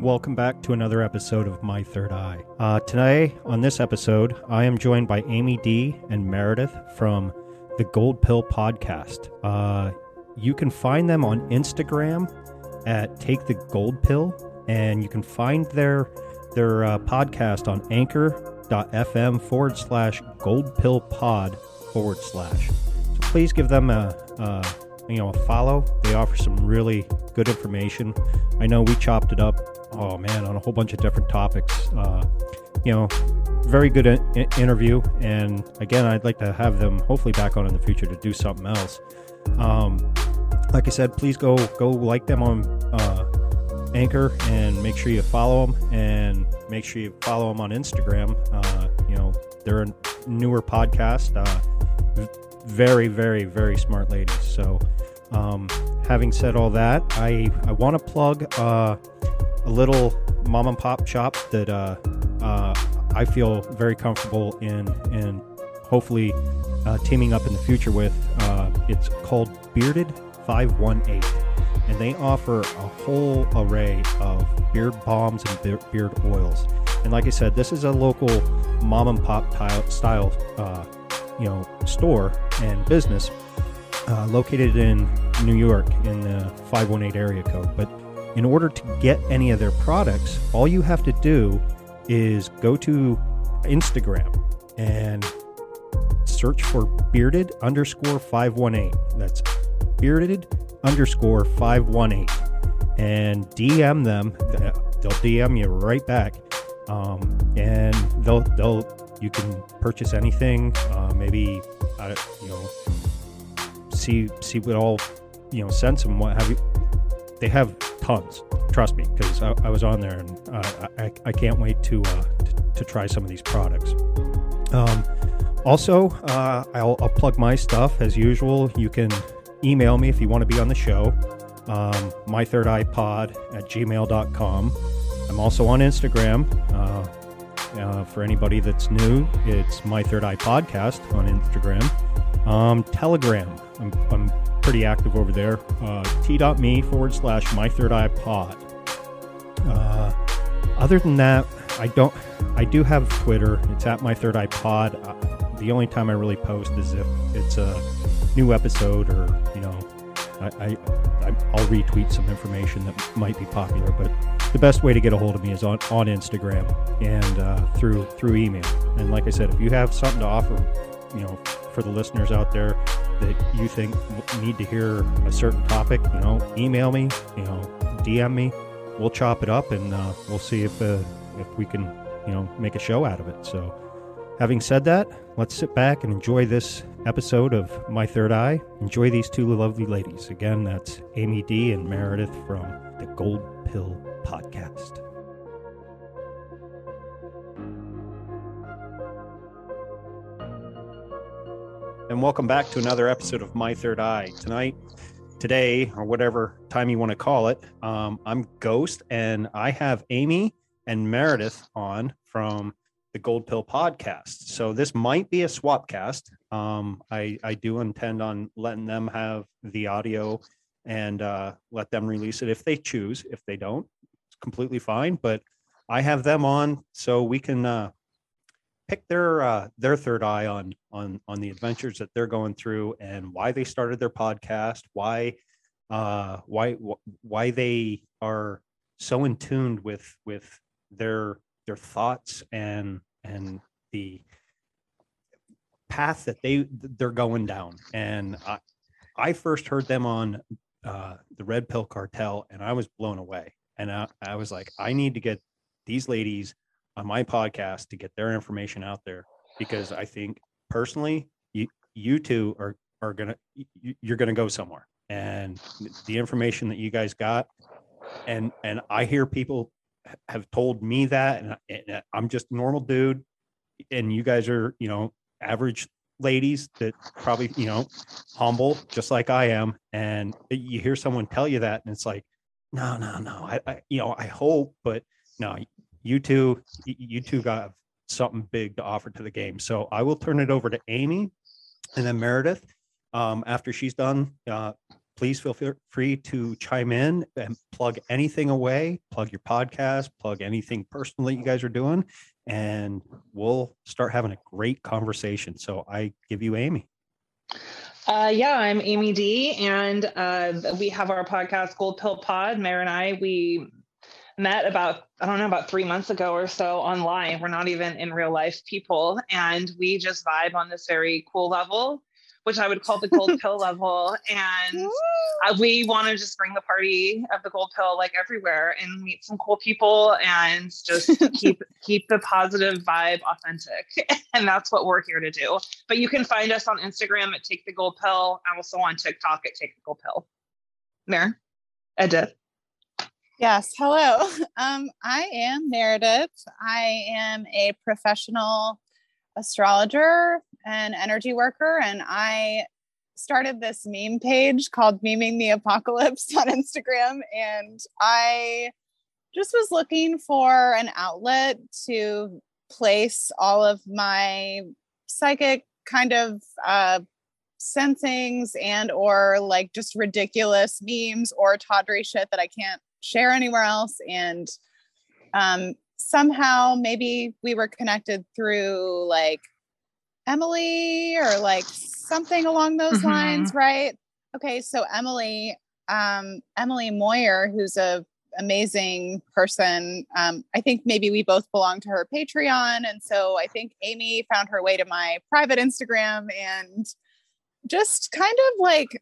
Welcome back to another episode of My Third Eye. Uh, today, on this episode, I am joined by Amy Dee and Meredith from the Gold Pill Podcast. Uh, you can find them on Instagram at Take the Gold Pill, and you can find their their uh, podcast on Anchor.fm forward slash Gold Pill Pod forward slash. So please give them a, a you know a follow. They offer some really good information. I know we chopped it up oh man, on a whole bunch of different topics. Uh, you know, very good in- interview. And again, I'd like to have them hopefully back on in the future to do something else. Um, like I said, please go go like them on uh, Anchor and make sure you follow them and make sure you follow them on Instagram. Uh, you know, they're a newer podcast. Uh, very, very, very smart ladies. So, um, having said all that, I I want to plug. Uh, a little mom and pop shop that uh, uh, I feel very comfortable in and hopefully uh, teaming up in the future with. Uh, it's called Bearded 518, and they offer a whole array of beard balms and beard oils. And like I said, this is a local mom and pop style, uh, you know, store and business uh, located in New York in the 518 area code, but in order to get any of their products, all you have to do is go to Instagram and search for bearded underscore 518. That's bearded underscore 518 and DM them. They'll DM you right back. Um, and they'll, they'll, you can purchase anything. Uh, maybe, you know, see, see what all, you know, sense and what have you. They have tons. Trust me, because I, I, was on there and uh, I, I can't wait to, uh, to, to try some of these products. Um, also, uh, I'll, I'll, plug my stuff as usual. You can email me if you want to be on the show. Um, my third eye pod at gmail.com. I'm also on Instagram. Uh, uh, for anybody that's new, it's my third eye podcast on Instagram. Um, Telegram. I'm, I'm pretty active over there. Uh, t.me forward slash my third eye pod. Uh, other than that, I don't. I do have Twitter. It's at my third eye pod. Uh, the only time I really post is if it's a new episode or you know, I, I I'll retweet some information that might be popular. But the best way to get a hold of me is on on Instagram and uh, through through email. And like I said, if you have something to offer, you know, for the listeners out there that you think need to hear a certain topic, you know, email me, you know, DM me. We'll chop it up and uh, we'll see if uh, if we can, you know, make a show out of it. So, having said that, let's sit back and enjoy this episode of My Third Eye. Enjoy these two lovely ladies. Again, that's Amy Dee and Meredith from the Gold Pill Podcast. And welcome back to another episode of My Third Eye. Tonight, today, or whatever time you want to call it, um, I'm Ghost, and I have Amy and Meredith on from the Gold Pill podcast. So this might be a swap cast. Um, I, I do intend on letting them have the audio and uh, let them release it if they choose. If they don't, it's completely fine. But I have them on so we can uh, pick their uh, their third eye on on on the adventures that they're going through and why they started their podcast, why uh, why wh- why they are so in tuned with with their their thoughts and and the path that they they're going down. And I, I first heard them on uh, the Red Pill Cartel, and I was blown away. And I, I was like, I need to get these ladies on my podcast to get their information out there because I think personally, you you two are are gonna you, you're gonna go somewhere, and the information that you guys got, and and I hear people have told me that, and, and uh, I'm just a normal dude, and you guys are you know average ladies that probably you know humble just like I am, and you hear someone tell you that, and it's like, no, no, no, I, I you know I hope, but no, you two you two got something big to offer to the game. So I will turn it over to Amy, and then Meredith. Um, after she's done, uh, please feel free to chime in and plug anything away, plug your podcast, plug anything personally you guys are doing, and we'll start having a great conversation. So I give you Amy. Uh, yeah, I'm Amy Dee, and uh, we have our podcast Gold Pill Pod. Mare and I, we met about I don't know about three months ago or so online. We're not even in real life people, and we just vibe on this very cool level which I would call the gold pill level. And we want to just bring the party of the gold pill like everywhere and meet some cool people and just keep keep the positive vibe authentic. and that's what we're here to do. But you can find us on Instagram at Take the Gold Pill, and also on TikTok at Take the Gold Pill. Mare, Edith. Yes, hello. Um, I am Meredith. I am a professional astrologer and energy worker, and I started this meme page called Meming the Apocalypse on Instagram. And I just was looking for an outlet to place all of my psychic kind of uh, sensings and or like just ridiculous memes or tawdry shit that I can't share anywhere else. And um, somehow maybe we were connected through like Emily or like something along those mm-hmm. lines, right? Okay, so Emily, um, Emily Moyer, who's a amazing person. Um, I think maybe we both belong to her Patreon, and so I think Amy found her way to my private Instagram and just kind of like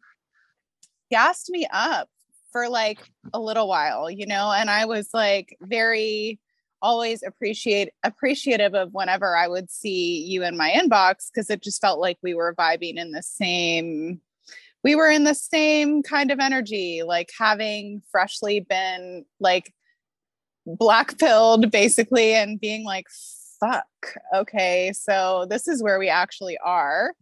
gassed me up for like a little while, you know. And I was like very always appreciate appreciative of whenever I would see you in my inbox because it just felt like we were vibing in the same we were in the same kind of energy like having freshly been like black pilled basically and being like fuck okay so this is where we actually are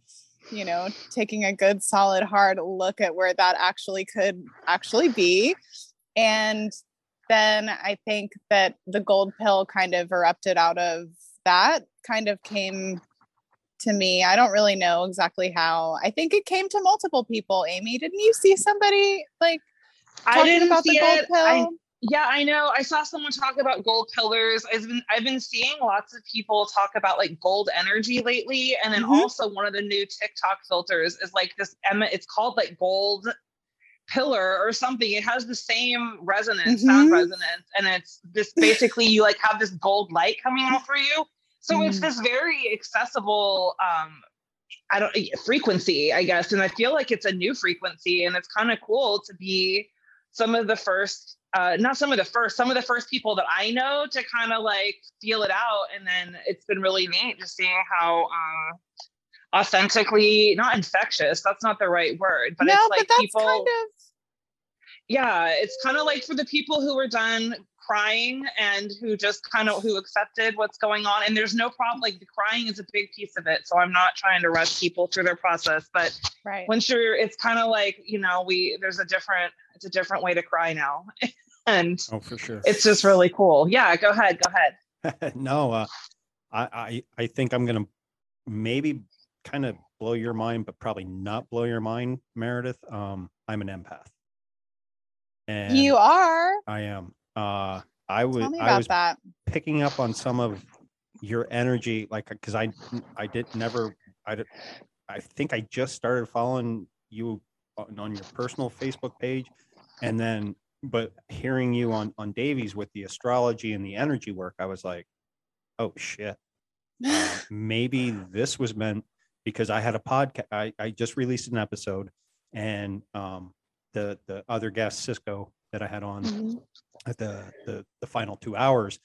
you know taking a good solid hard look at where that actually could actually be and then I think that the gold pill kind of erupted out of that, kind of came to me. I don't really know exactly how. I think it came to multiple people. Amy, didn't you see somebody like I didn't about the gold it. pill? I, yeah, I know. I saw someone talk about gold pillars. I've been I've been seeing lots of people talk about like gold energy lately, and then mm-hmm. also one of the new TikTok filters is like this. Emma, it's called like gold pillar or something. It has the same resonance, mm-hmm. sound resonance, and it's this basically you like have this gold light coming out for you. So mm. it's this very accessible um I don't frequency, I guess. And I feel like it's a new frequency and it's kind of cool to be some of the first uh, not some of the first, some of the first people that I know to kind of like feel it out. And then it's been really neat just seeing how um, authentically not infectious that's not the right word but no, it's like but people kind of... yeah it's kind of like for the people who were done crying and who just kind of who accepted what's going on and there's no problem like the crying is a big piece of it so i'm not trying to rush people through their process but right once you're it's kind of like you know we there's a different it's a different way to cry now and oh for sure it's just really cool yeah go ahead go ahead no uh I, I i think i'm gonna maybe kind of blow your mind, but probably not blow your mind, Meredith. Um, I'm an empath. And you are. I am. Uh, I was. I was that. picking up on some of your energy, like because I, I did never. I did. I think I just started following you on on your personal Facebook page, and then but hearing you on on Davey's with the astrology and the energy work, I was like, oh shit, uh, maybe this was meant because I had a podcast. I, I just released an episode, and um, the the other guest Cisco that I had on mm-hmm. at the, the the final two hours,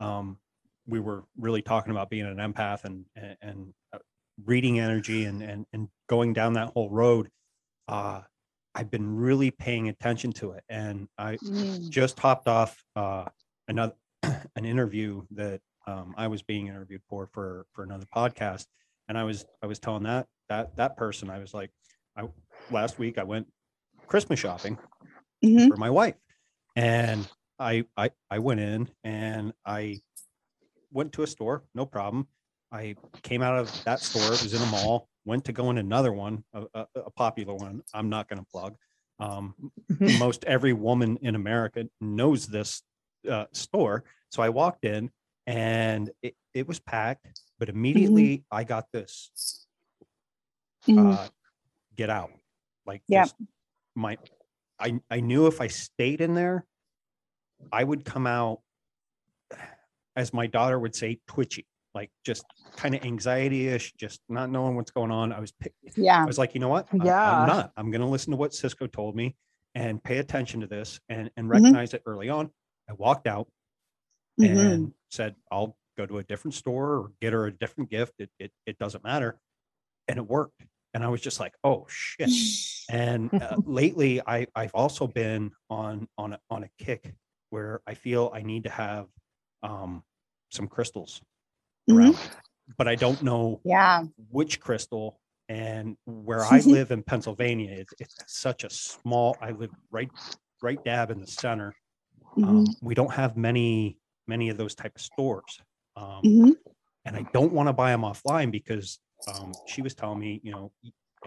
um, we were really talking about being an empath and and, and uh, reading energy and and and going down that whole road. Uh, I've been really paying attention to it, and I mm. just hopped off uh, another an interview that um, I was being interviewed for for for another podcast, and I was I was telling that that that person I was like, I last week I went Christmas shopping mm-hmm. for my wife, and I I I went in and I went to a store, no problem. I came out of that store. It was in a mall went to go in another one, a, a, a popular one. I'm not going to plug. Um, most every woman in America knows this uh, store. So I walked in and it, it was packed, but immediately mm-hmm. I got this mm-hmm. uh, get out. Like, yeah, my, I, I knew if I stayed in there, I would come out, as my daughter would say, twitchy like just kind of anxiety-ish, just not knowing what's going on. I was yeah. I was like, you know what? Yeah. I, am not. I'm gonna listen to what Cisco told me and pay attention to this and and mm-hmm. recognize mm-hmm. it early on. I walked out mm-hmm. and said, I'll go to a different store or get her a different gift. It it, it doesn't matter. And it worked. And I was just like, oh shit. and uh, lately I I've also been on on a, on a kick where I feel I need to have um some crystals around, mm-hmm. but I don't know yeah. which crystal. And where I live in Pennsylvania, it's, it's such a small. I live right right dab in the center. Um, mm-hmm. Um, we don't have many many of those type of stores, um, mm-hmm. and I don't want to buy them offline because um, she was telling me, you know,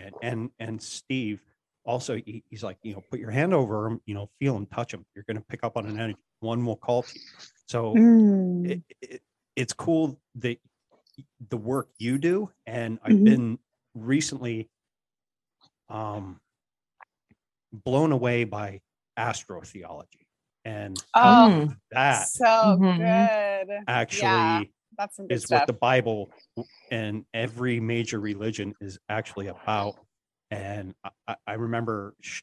and and, and Steve also he, he's like, you know, put your hand over them, you know, feel them, touch them. You're going to pick up on an energy. One will call to you. So mm. it, it, it's cool that the work you do and i've mm-hmm. been recently um blown away by astrotheology and oh that so mm-hmm. good actually yeah, that's is stuff. what the bible and every major religion is actually about and i, I remember sh-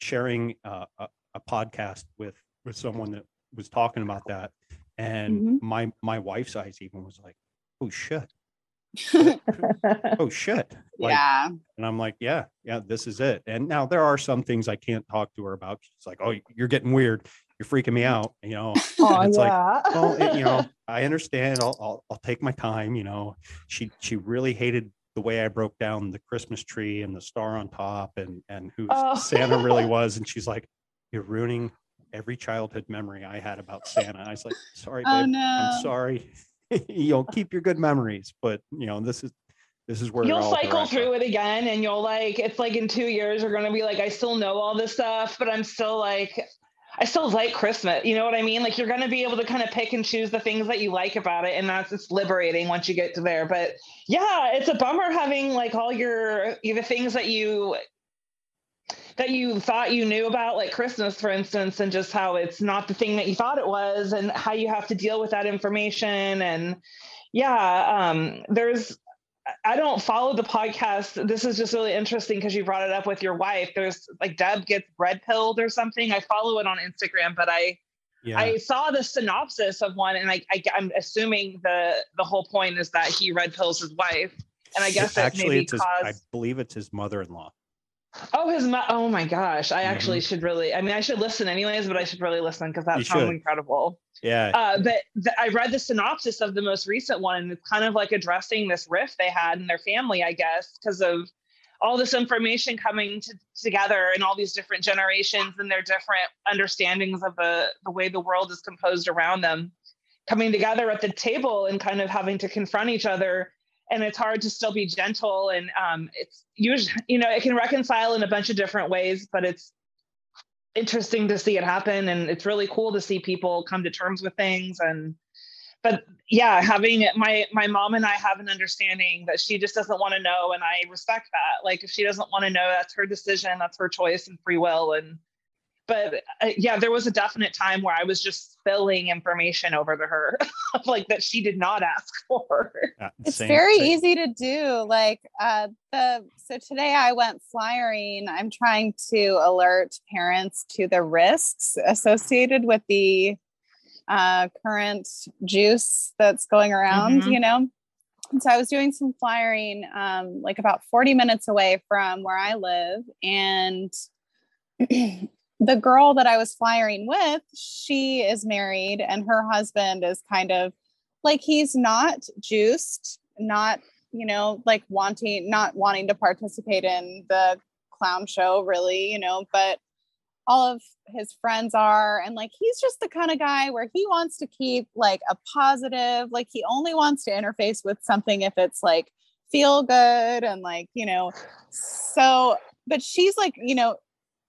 sharing uh, a, a podcast with with someone that was talking about that and mm-hmm. my my wife's eyes even was like oh shit. Oh shit. Like, yeah. and i'm like yeah yeah this is it. And now there are some things i can't talk to her about. She's like oh you're getting weird. You're freaking me out you know? Oh, it's yeah. like well it, you know i understand. I'll, I'll i'll take my time you know? She she really hated the way i broke down the christmas tree and the star on top and and who oh. santa really was. And she's like you're ruining every childhood memory I had about Santa. I was like, sorry, oh, babe, oh, no. I'm sorry. You'll keep your good memories, but you know, this is this is where you'll cycle through it again and you'll like it's like in two years you're gonna be like, I still know all this stuff, but I'm still like I still like Christmas. You know what I mean? Like you're gonna be able to kind of pick and choose the things that you like about it, and that's it's liberating once you get to there. But yeah, it's a bummer having like all your the things that you that you thought you knew about, like Christmas, for instance, and just how it's not the thing that you thought it was, and how you have to deal with that information. And yeah, um, there's, I don't follow the podcast. This is just really interesting because you brought it up with your wife. There's like Deb gets red pilled or something. I follow it on Instagram, but I, yeah. I saw the synopsis of one, and I, I, am assuming the the whole point is that he red pills his wife, and I guess actually, it's his, I believe it's his mother-in-law. Oh, his mo- oh my gosh! I actually mm-hmm. should really. I mean, I should listen anyways, but I should really listen because that sounds incredible. Yeah. Uh, but th- I read the synopsis of the most recent one, and it's kind of like addressing this rift they had in their family, I guess, because of all this information coming to, together and all these different generations and their different understandings of the the way the world is composed around them coming together at the table and kind of having to confront each other and it's hard to still be gentle and um, it's usually you know it can reconcile in a bunch of different ways but it's interesting to see it happen. And it's really cool to see people come to terms with things. And but yeah, having my my mom and I have an understanding that she just doesn't want to know, and I respect that. Like if she doesn't want to know, that's her decision, that's her choice and free will, and but uh, yeah, there was a definite time where I was just spilling information over to her, like that she did not ask for. it's same, very same. easy to do. Like uh, the so today I went flyering. I'm trying to alert parents to the risks associated with the uh, current juice that's going around. Mm-hmm. You know. And so I was doing some flyering, um, like about 40 minutes away from where I live, and the girl that I was flying with, she is married and her husband is kind of like he's not juiced, not, you know, like wanting not wanting to participate in the clown show really, you know, but all of his friends are. And like he's just the kind of guy where he wants to keep like a positive, like he only wants to interface with something if it's like feel good and like, you know, so but she's like, you know,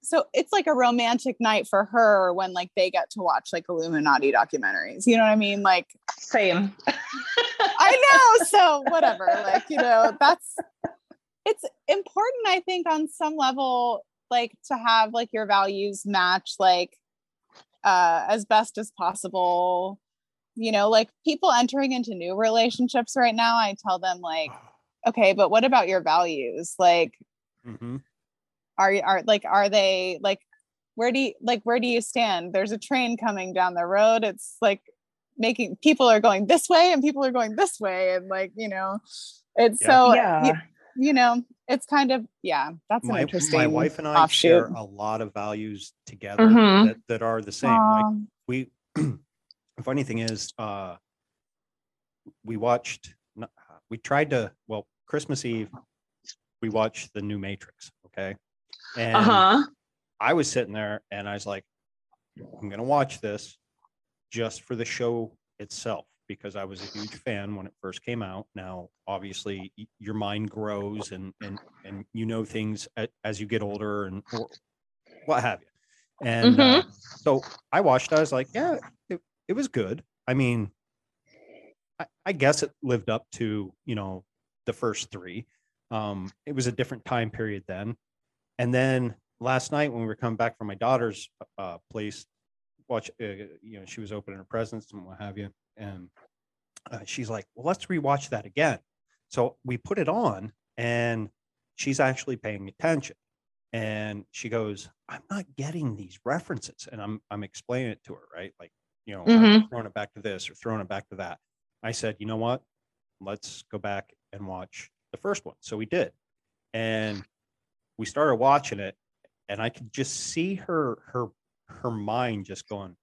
so it's like a romantic night for her when like they get to watch like Illuminati documentaries. You know what I mean? Like same. I know. So whatever. Like, you know, that's it's important, I think, on some level, like to have like your values match like uh as best as possible. You know, like people entering into new relationships right now, I tell them like, okay, but what about your values? Like mm-hmm are are like are they like where do you like where do you stand there's a train coming down the road it's like making people are going this way and people are going this way and like you know it's yeah. so yeah you, you, know it's kind of yeah that's my, an interesting my wife and i offshoot. share a lot of values together mm-hmm. that, that are the same um, like we the funny thing is uh we watched we tried to well christmas eve we watched the new matrix okay and uh-huh. I was sitting there and I was like, I'm going to watch this just for the show itself because I was a huge fan when it first came out. Now, obviously, your mind grows and and and you know things as you get older and what have you. And mm-hmm. uh, so I watched. I was like, yeah, it, it was good. I mean, I, I guess it lived up to you know the first three. Um, it was a different time period then. And then last night when we were coming back from my daughter's uh, place, watch, uh, you know, she was opening her presents and what have you. And uh, she's like, well, let's rewatch that again. So we put it on and she's actually paying attention. And she goes, I'm not getting these references. And I'm, I'm explaining it to her, right? Like, you know, mm-hmm. throwing it back to this or throwing it back to that. I said, you know what? Let's go back and watch the first one. So we did. And we started watching it and I could just see her her her mind just going,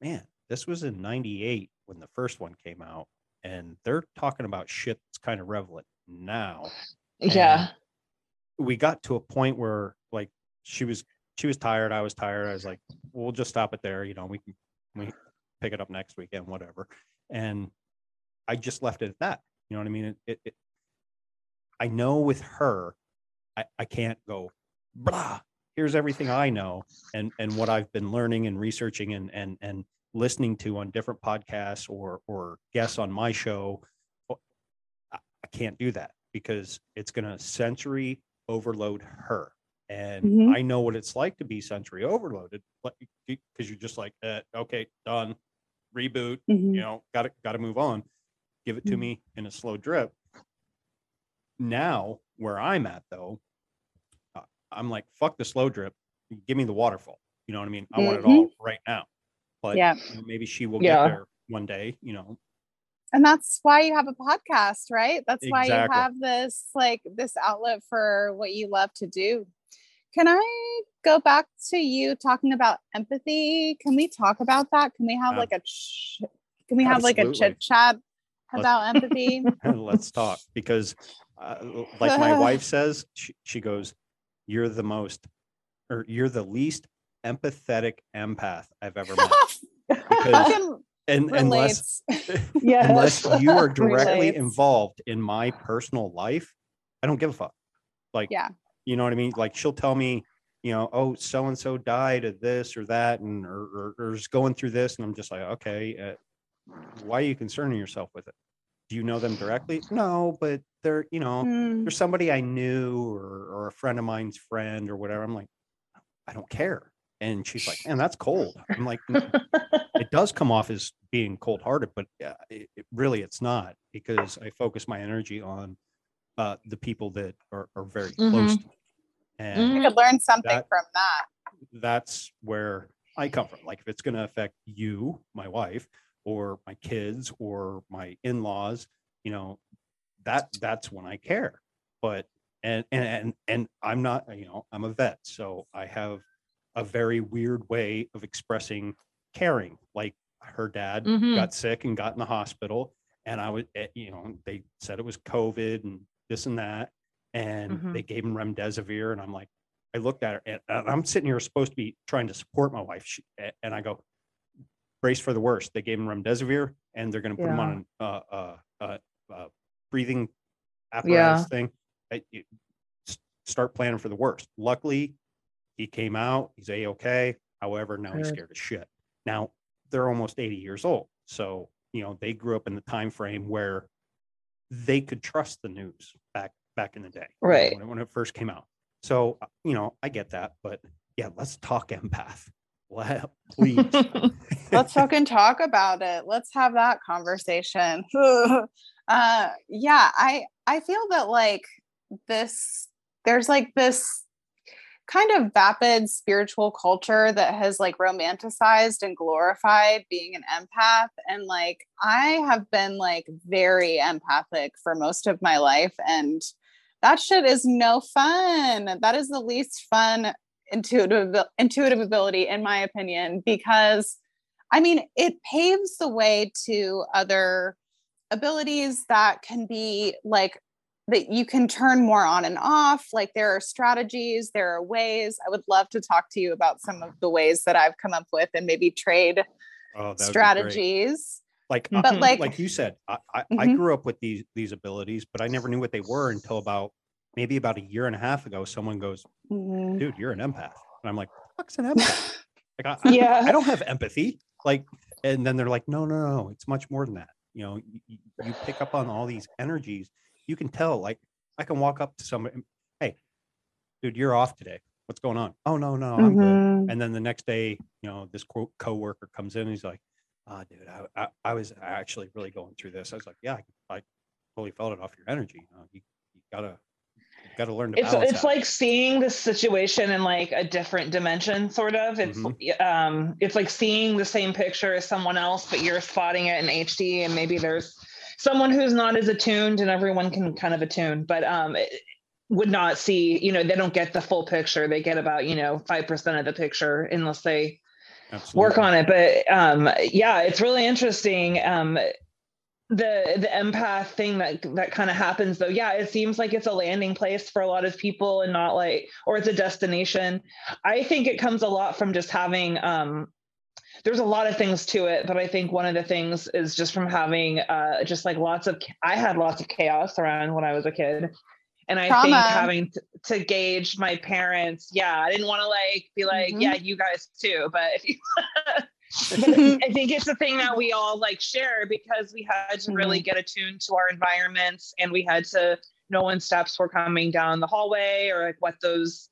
man, this was in 98 when the first one came out. And they're talking about shit that's kind of relevant now. Yeah. And we got to a point where like she was she was tired, I was tired. I was like, we'll just stop it there. You know, we can we pick it up next weekend, whatever. And I just left it at that. You know what I mean? It, it, it I know with her, I, I can't go blah here's everything i know and and what i've been learning and researching and and and listening to on different podcasts or or guests on my show i can't do that because it's going to sensory overload her and mm-hmm. i know what it's like to be sensory overloaded because you're just like eh, okay done reboot mm-hmm. you know got to got to move on give it to mm-hmm. me in a slow drip now where i'm at though I'm like, fuck the slow drip. Give me the waterfall. You know what I mean? I mm-hmm. want it all mm-hmm. now. But yeah. You know, maybe she will yeah. get there one day, you know. And that's why you have a podcast, right? That's exactly. why you have this like this outlet for what you love to do. Can I go back to you talking about empathy? Can we talk about that? Can we have like a ch- can we have Absolutely. like a chit chat about empathy? Let's talk because uh, like my wife says, she, she goes, you're the most or you're the least empathetic empath I've ever met. Because and unless yes. unless you are directly relates. involved in my personal life, I don't give a fuck. Like yeah, you know what I mean? Like she'll tell me, you know, oh, so and so died of this or that, and or, or, or is going through this, and I'm just like, okay, uh, why are you concerning yourself with it? Do you know them directly? No, but they're, you know, Mm. there's somebody I knew or, or a friend of mine's friend or whatever. I'm like, I don't care. And she's like, man, that's cold. I'm like, "N- it does come off as being cold hearted, but uh, it, it really it's not because I focus my energy on uh, the people that are, are very close to me. And You could learn something That- from that. that's where I come from. Like if it's going to affect you, my wife, or my kids, or my in-laws, you know, that that's when I care. But and and and and I'm not, you know, I'm a vet, so I have a very weird way of expressing caring. Like her dad Mhm. got sick and got in the hospital, and I was, eh, you know, they said it was COVID and this and that, and Mhm. they gave him remdesivir, and I'm like. I looked at her and, and I'm sitting here supposed to be trying to support my wife. She, and I go, brace for the worst. They gave him remdesivir and they're going to put him on a uh, uh, uh, uh, breathing apparatus thing. I- you s- start planning for the worst. Luckily, he came out. He's a okay. However, now he's scared of shit. Now they're almost 80 years old, so you know they grew up in the time frame where they could trust the news back back in the day, you know, Right. when, it- when it first came out. So uh, you know, I get that, but yeah, let's talk empath. Well, please. Let's fucking talk about it. Let's have that conversation. uh yeah, I I feel that like this there's like this kind of vapid spiritual culture that has like romanticized and glorified being an empath and like I have been like very empathic for most of my life and that shit is no fun. That is the least fun intuitive intuitive ability in my opinion because I mean it paves the way to other abilities that can be like that you can turn more on and off like there are strategies there are ways i would love to talk to you about some of the ways that i've come up with and maybe trade Oh, that would be great. strategies Like, Mhm. uh, but like like you said, I, I, I Mhm. grew up with these these abilities, but I never knew what they were until about maybe about a year and a half ago. Someone goes, Mhm. "Dude, you're an empath," and I'm like, "What's an empath?" Like, I, I- Yeah. I don't have empathy. Like, and then they're like, "No, no, no, it's much more than that." You know, you, you pick up on all these energies. You can tell. Like, I can walk up to somebody, "Hey, dude, you're off today. What's going on?" "Oh, no, no, I'm good." Mhm. And then the next day, you know, this co- coworker comes in and he's like, ah, dude, I, I, I was actually really going through this. I was like, yeah, I, I totally felt it off your energy. You, know, you, you gotta, you gotta learn to it's it's that." like seeing the situation in like a different dimension sort of it's Mm-hmm. um it's like seeing the same picture as someone else but you're spotting it in hd and maybe there's someone who's not as attuned and everyone can kind of attune but um it, would not see you know they don't get the full picture they get about you know 5% of the picture unless they Absolutely. work on it but um yeah it's really interesting um the the empath thing that that kind of happens though. Yeah it seems like it's a landing place for a lot of people and not like or it's a destination. I think it comes a lot from just having um there's a lot of things to it but i think one of the things is just from having uh just like lots of i had lots of chaos around when i was a kid. And i think having to, to gauge my parents yeah i didn't want to like be like Mhm. yeah you guys too but if you but I think it's the thing that we all like share because we had to really get attuned to our environments and we had to know when steps were coming down the hallway or like what those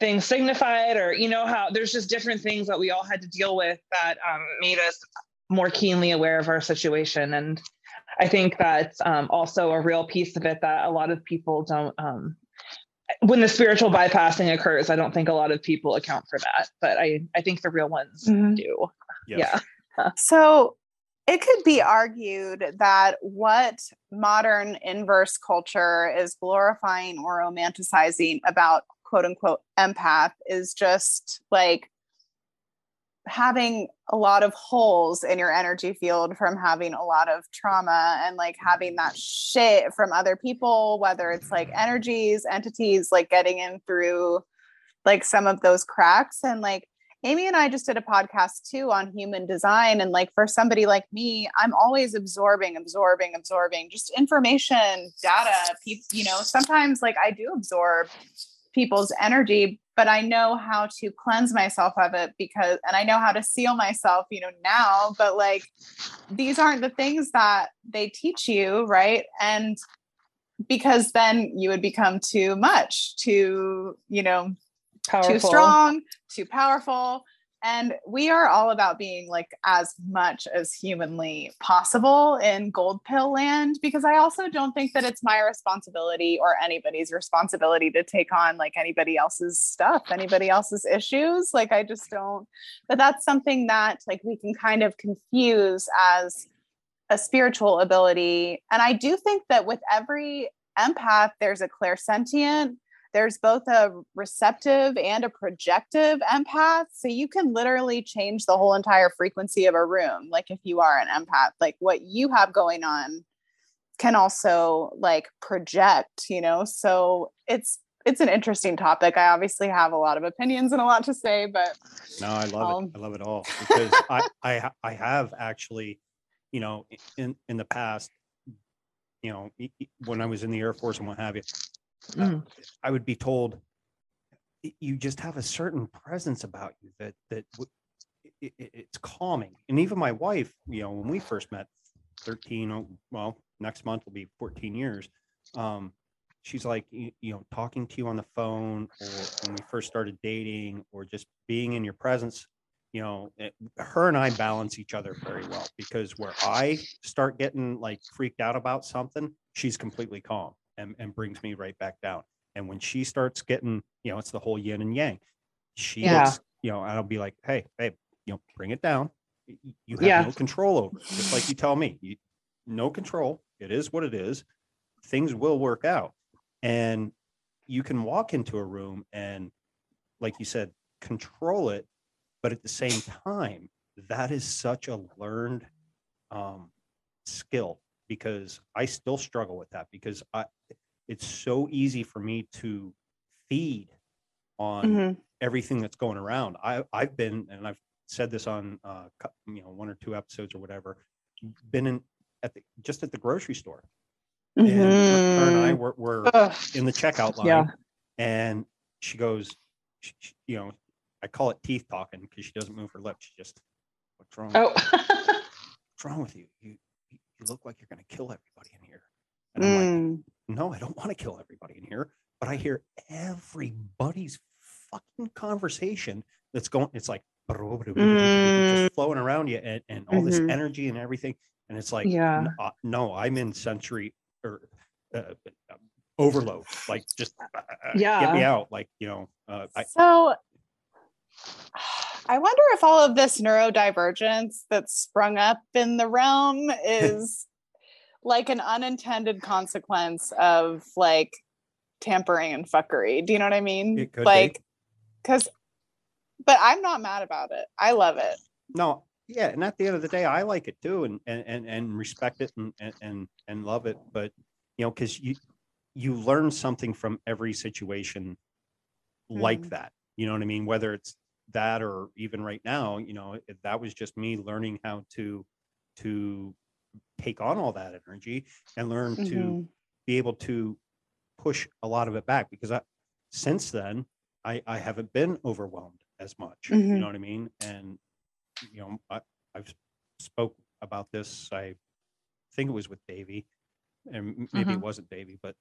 things signified or you know how there's just different things that we all had to deal with that um, made us more keenly aware of our situation. And i think that's um, also a real piece of it that a lot of people don't um, when the spiritual bypassing occurs i don't think a lot of people account for that but i i think the real ones Mhm. do Yes. yeah So it could be argued that what modern inverse culture is glorifying or romanticizing about quote unquote empath is just like having a lot of holes in your energy field from having a lot of trauma and like having that shit from other people, whether it's like energies, entities, like getting in through like some of those cracks. And like Amy and I just did a podcast too on human design. And like for somebody like me, I'm always absorbing, absorbing, absorbing just information, data. People, you know, sometimes like I do absorb people's energy but I know how to cleanse myself of it because, and I know how to seal myself, you know, now, but like these aren't the things that they teach you, right? And because then you would become too much, too, you know, powerful. too strong, too powerful. And we are all about being like as much as humanly possible in gold pill land because i also don't think that it's my responsibility or anybody's responsibility to take on like anybody else's stuff anybody else's issues. Like i just don't. But that's something that like we can kind of confuse as a spiritual ability. And i do think that with every empath there's a clairsentient there's both a receptive and a projective empath. So you can literally change the whole entire frequency of a room. Like if you are an empath, like what you have going on can also like project, you know? So it's it's an interesting topic. I obviously have a lot of opinions and a lot to say, but no, I love um, it. I love it all because I, I, I have actually, you know, in, in the past, you know, when I was in the Air Force and what have you, mm. I would be told you just have a certain presence about you that that it, it, it's calming. And even my wife, you know, when we first met, thirteen, well, next month will be fourteen years. Um, she's like, you, you know, talking to you on the phone, or when we first started dating, or just being in your presence. You know, it, her and I balance each other very well because where I start getting like freaked out about something, she's completely calm and, and brings me right back down. And when she starts getting, you know, it's the whole yin and yang. She yeah. gets, you know, I'll be like, hey, babe, you know, bring it down. You have yeah. no control over it. Just like you tell me, you, no control. It is what it is. Things will work out. And you can walk into a room and, like you said, control it. But at the same time, that is such a learned um, skill because I still struggle with that because I it's so easy for me to feed on mm-hmm. everything that's going around. I I've been and I've said this on uh you know one or two episodes or whatever been in at the just at the grocery store mm-hmm. and her and I mm-hmm. were, were in the checkout line yeah. and she goes she, you know I call it teeth talking because she doesn't move her lips she just what's wrong oh what's wrong with you you you look like you're going to kill everybody in here. And I'm mm. like, no, I don't want to kill everybody in here. But I hear everybody's fucking conversation that's going, it's like mm. just flowing around you and, and all mm-hmm. this energy and everything. And it's like, yeah, uh, no, I'm in sensory or uh, uh overload. Like, just uh, uh, yeah, get me out. Like, you know, I, so I wonder if all of this neurodivergence that's sprung up in the realm is like an unintended consequence of like tampering and fuckery. Do you know what I mean? like, because, but I'm not mad about it. I love it. No, yeah, and at the end of the day, I like it too, and and and, and respect it and and and love it. But you know, because you you learn something from every situation like mm. that. You know what I mean? Whether it's that or even right now you know that was just me learning how to to take on all that energy and learn mm-hmm. to be able to push a lot of it back because I, since then I, I haven't been overwhelmed as much. Mm-hmm. You know what I mean? And you know, I, I've spoke about this. I think it was with Davey, and maybe mm-hmm. it wasn't Davey, but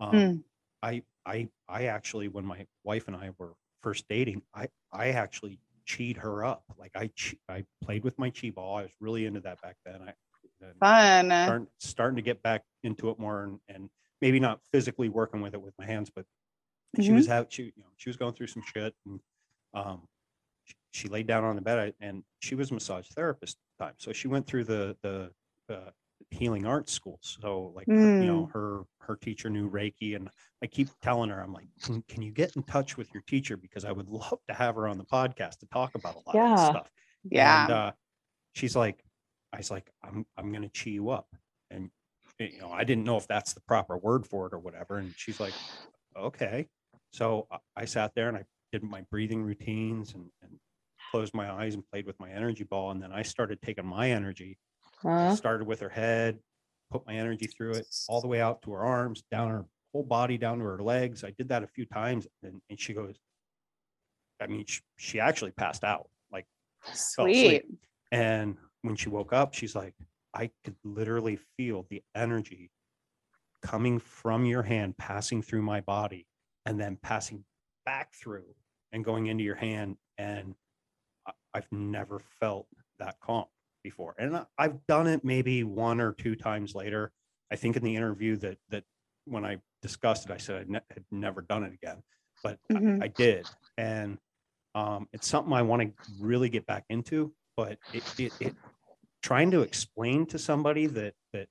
um, mm. I I I actually when my wife and I were first dating, I I actually cheat her up. Like I I played with my chi ball. I was really into that back then. I fun starting, starting to get back into it more and, and maybe not physically working with it with my hands, but mm-hmm. she was out. She you know she was going through some shit and um she, she laid down on the bed and she was a massage therapist time. So she went through the the uh, healing arts schools. So like mm. you know, mm. her her teacher knew Reiki, and I keep telling her, I'm like, can, can, you get in touch with your teacher because I would love to have her on the podcast to talk about a lot yeah. of stuff. Yeah. And uh, she's like, I was like, I'm I'm gonna chi you up, and you know, I didn't know if that's the proper word for it or whatever. And she's like, okay. So I sat there and I did my breathing routines and, and closed my eyes and played with my energy ball, and then I started taking my energy uh-huh. Started with her head, put my energy through it all the way out to her arms, down her whole body, down to her legs. I did that a few times, and, and she goes, I mean, she, she actually passed out, like sweet. And when she woke up, she's like, I could literally feel the energy coming from your hand, passing through my body, and then passing back through and going into your hand. And I've never felt that calm before. And I've done it maybe one or two times later. I think in the interview that that when I discussed it, I said I ne- had never done it again, but mm-hmm. I, I, did, and um, it's something I want to really get back into. But it, it, it trying to explain to somebody that that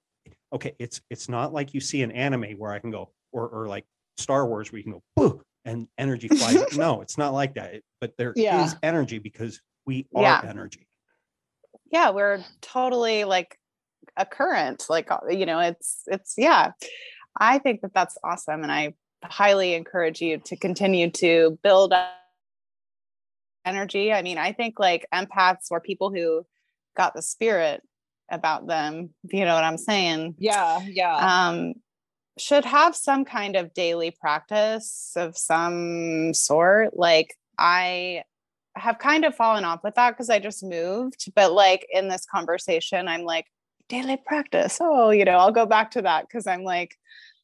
okay, it's it's not like you see an anime where I can go or or like Star Wars where you can go and energy flies. no, it's not like that. It, but there yeah. is energy because we are yeah. energy. Yeah, we're totally like a current. Like uh, you know, it's it's yeah. I think that that's awesome, and I highly encourage you to continue to build up energy. I mean, I think like empaths or people who got the spirit about them, you know what I'm saying? Yeah, yeah. Um, should have some kind of daily practice of some sort. Like I have kind of fallen off with that because I just moved. But like in this conversation, I'm like, daily practice. Oh, you know, I'll go back to that because I'm like,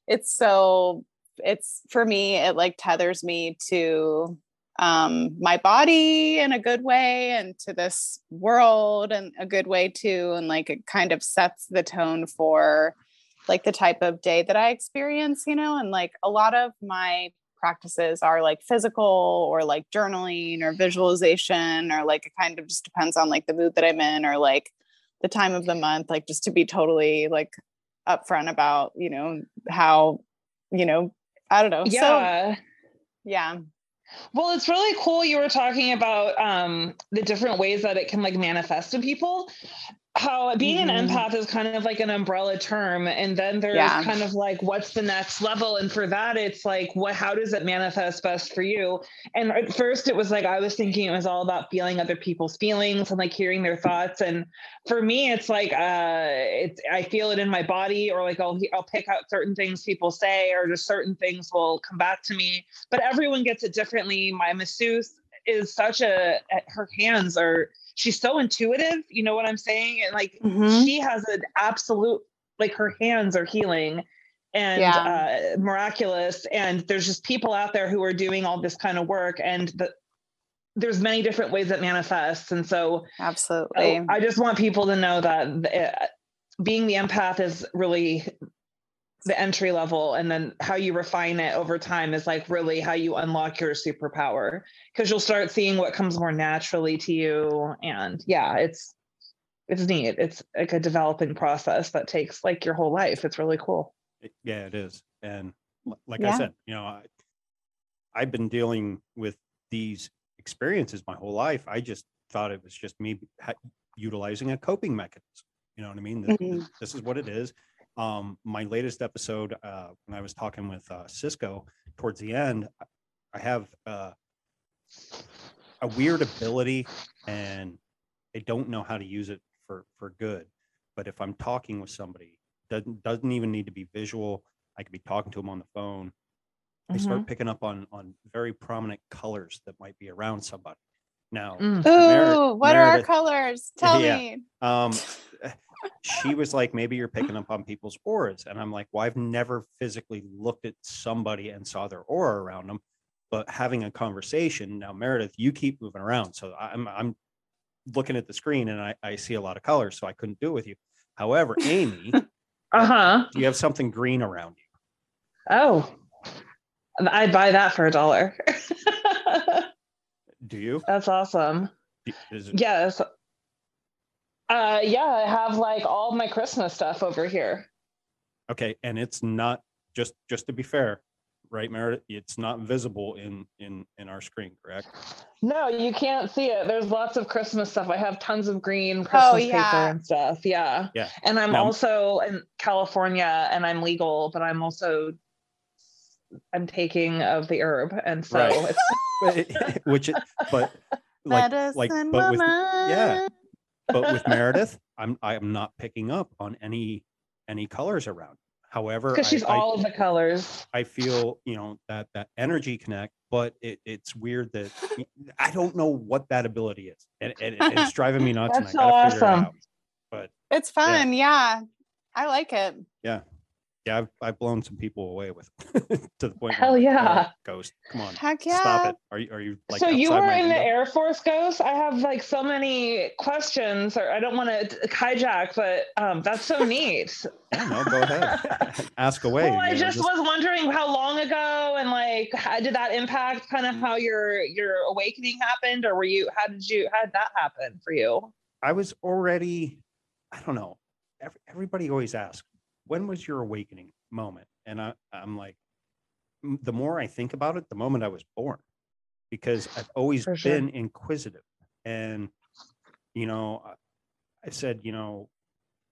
it's so, it's for me, it like tethers me to um, my body in a good way and to this world in a good way too. And like it kind of sets the tone for like the type of day that I experience, you know, and like a lot of my practices are like physical or like journaling or visualization or like it kind of just depends on like the mood that I'm in or like the time of the month, like just to be totally like upfront about, you know, how, you know, I don't know. Yeah. So, yeah. Well, it's really cool you were talking about um the different ways that it can like manifest in people how being mm-hmm. an empath is kind of like an umbrella term and then there's yeah. kind of like what's the next level? And for that it's like what how does it manifest best for you? And at first it was like i was thinking it was all about feeling other people's feelings and like hearing their thoughts. And for me it's like uh it's i feel it in my body or like i'll i'll pick out certain things people say or just certain things will come back to me. But everyone gets it differently. My masseuse is such a her hands are she's so intuitive you know what i'm saying and like mm-hmm. she has an absolute like her hands are healing and yeah. uh, miraculous and there's just people out there who are doing all this kind of work and the, there's many different ways it manifests and so absolutely i just want people to know that the, uh, being the empath is really the entry level and then how you refine it over time is like really how you unlock your superpower because you'll start seeing what comes more naturally to you and yeah it's it's neat. It's like a developing process that takes like your whole life. It's really cool. Yeah it is and like yeah. i said you know I, i've been dealing with these experiences my whole life. I just thought it was just me utilizing a coping mechanism you know what i mean? Mm-hmm. this is what it is um, my latest episode, uh, when I was talking with uh, Cisco towards the end, I have uh, a weird ability and I don't know how to use it for, for good. But if I'm talking with somebody, doesn't doesn't even need to be visual. I could be talking to them on the phone. Mm-hmm. I start mm-hmm. picking up on on very prominent colors that might be around somebody. Now, mm. Ooh, what Meredith, are our colors? Tell yeah, me. Um, she was like, maybe you're picking up on people's auras. And I'm like, well, I've never physically looked at somebody and saw their aura around them, but having a conversation now, Meredith, you keep moving around. So I'm, I'm looking at the screen and I, I see a lot of colors. So I couldn't do it with you. However, Amy, uh huh. Do you have something green around you? Oh, I'd buy that for a dollar. do you? That's awesome. It- yes. Uh, yeah, I have like all my Christmas stuff over here. Okay, and it's not just just to be fair, right, Meredith? It's not visible in in in our screen, correct? No, you can't see it. There's lots of Christmas stuff. I have tons of green oh, Christmas oh, yeah. paper and stuff. Yeah. Yeah. And I'm now, also in California and I'm legal, but I'm also I'm taking of the herb, and so right. it's which but like like but with yeah but with Meredith, I'm I'm not picking up on any any colors around. However, because she's I, all I, of the colors. I feel you know that that energy connect, but it, it's weird that I don't know what that ability is, and, and it's driving me nuts. That's and I so awesome. It but it's fun, yeah. yeah. I like it. Yeah, yeah, I've, I've blown some people away with to the point. Hell yeah, oh, ghost! Come on, heck yeah! Stop it! Are you are you like? So you were in the Air Force, Ghost. I have like so many questions, or I don't want to hijack, but um, that's so neat. no, go ahead, ask away. Well, I just, just, was wondering how long ago, and like, how did that impact kind of how your your awakening happened, or were you? How did you? How did that happen for you? I was already, I don't know. Every, everybody always asks, when was your awakening moment? And I, I'm like, the more I think about it, the moment I was born, because I've always For been inquisitive. And, you know, I said, you know,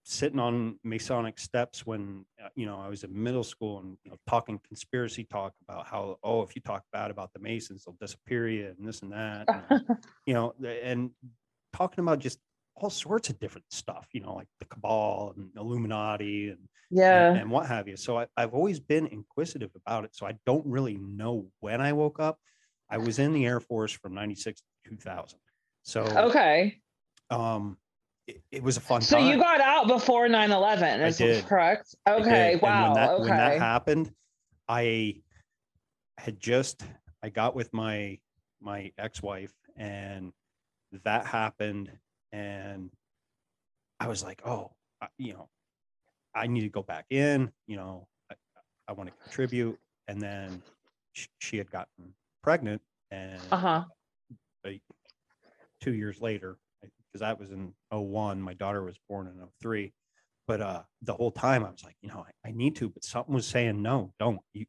sitting on Masonic steps when, uh, you know, I was in middle school and you know, talking conspiracy talk about how, oh, if you talk bad about the Masons, they'll disappear you and this and that. And, you know, and talking about just all sorts of different stuff, you know, like the cabal and Illuminati and yeah and, and what have you. So I, I've always been inquisitive about it. So I don't really know when I woke up. I was in the Air Force from 96 to 2000. So okay. Um it, it was a fun so time. you got out before 9-11 is I did. correct okay wow when that, okay. when that happened i had just i got with my my ex-wife and that happened and I was like, oh, you know, I need to go back in. You know, I, I want to contribute. And then she, she had gotten pregnant, and uh-huh. two years later, because that was in 01, my daughter was born in 03. But uh, the whole time I was like, you know, I, I need to, but something was saying, no, don't. You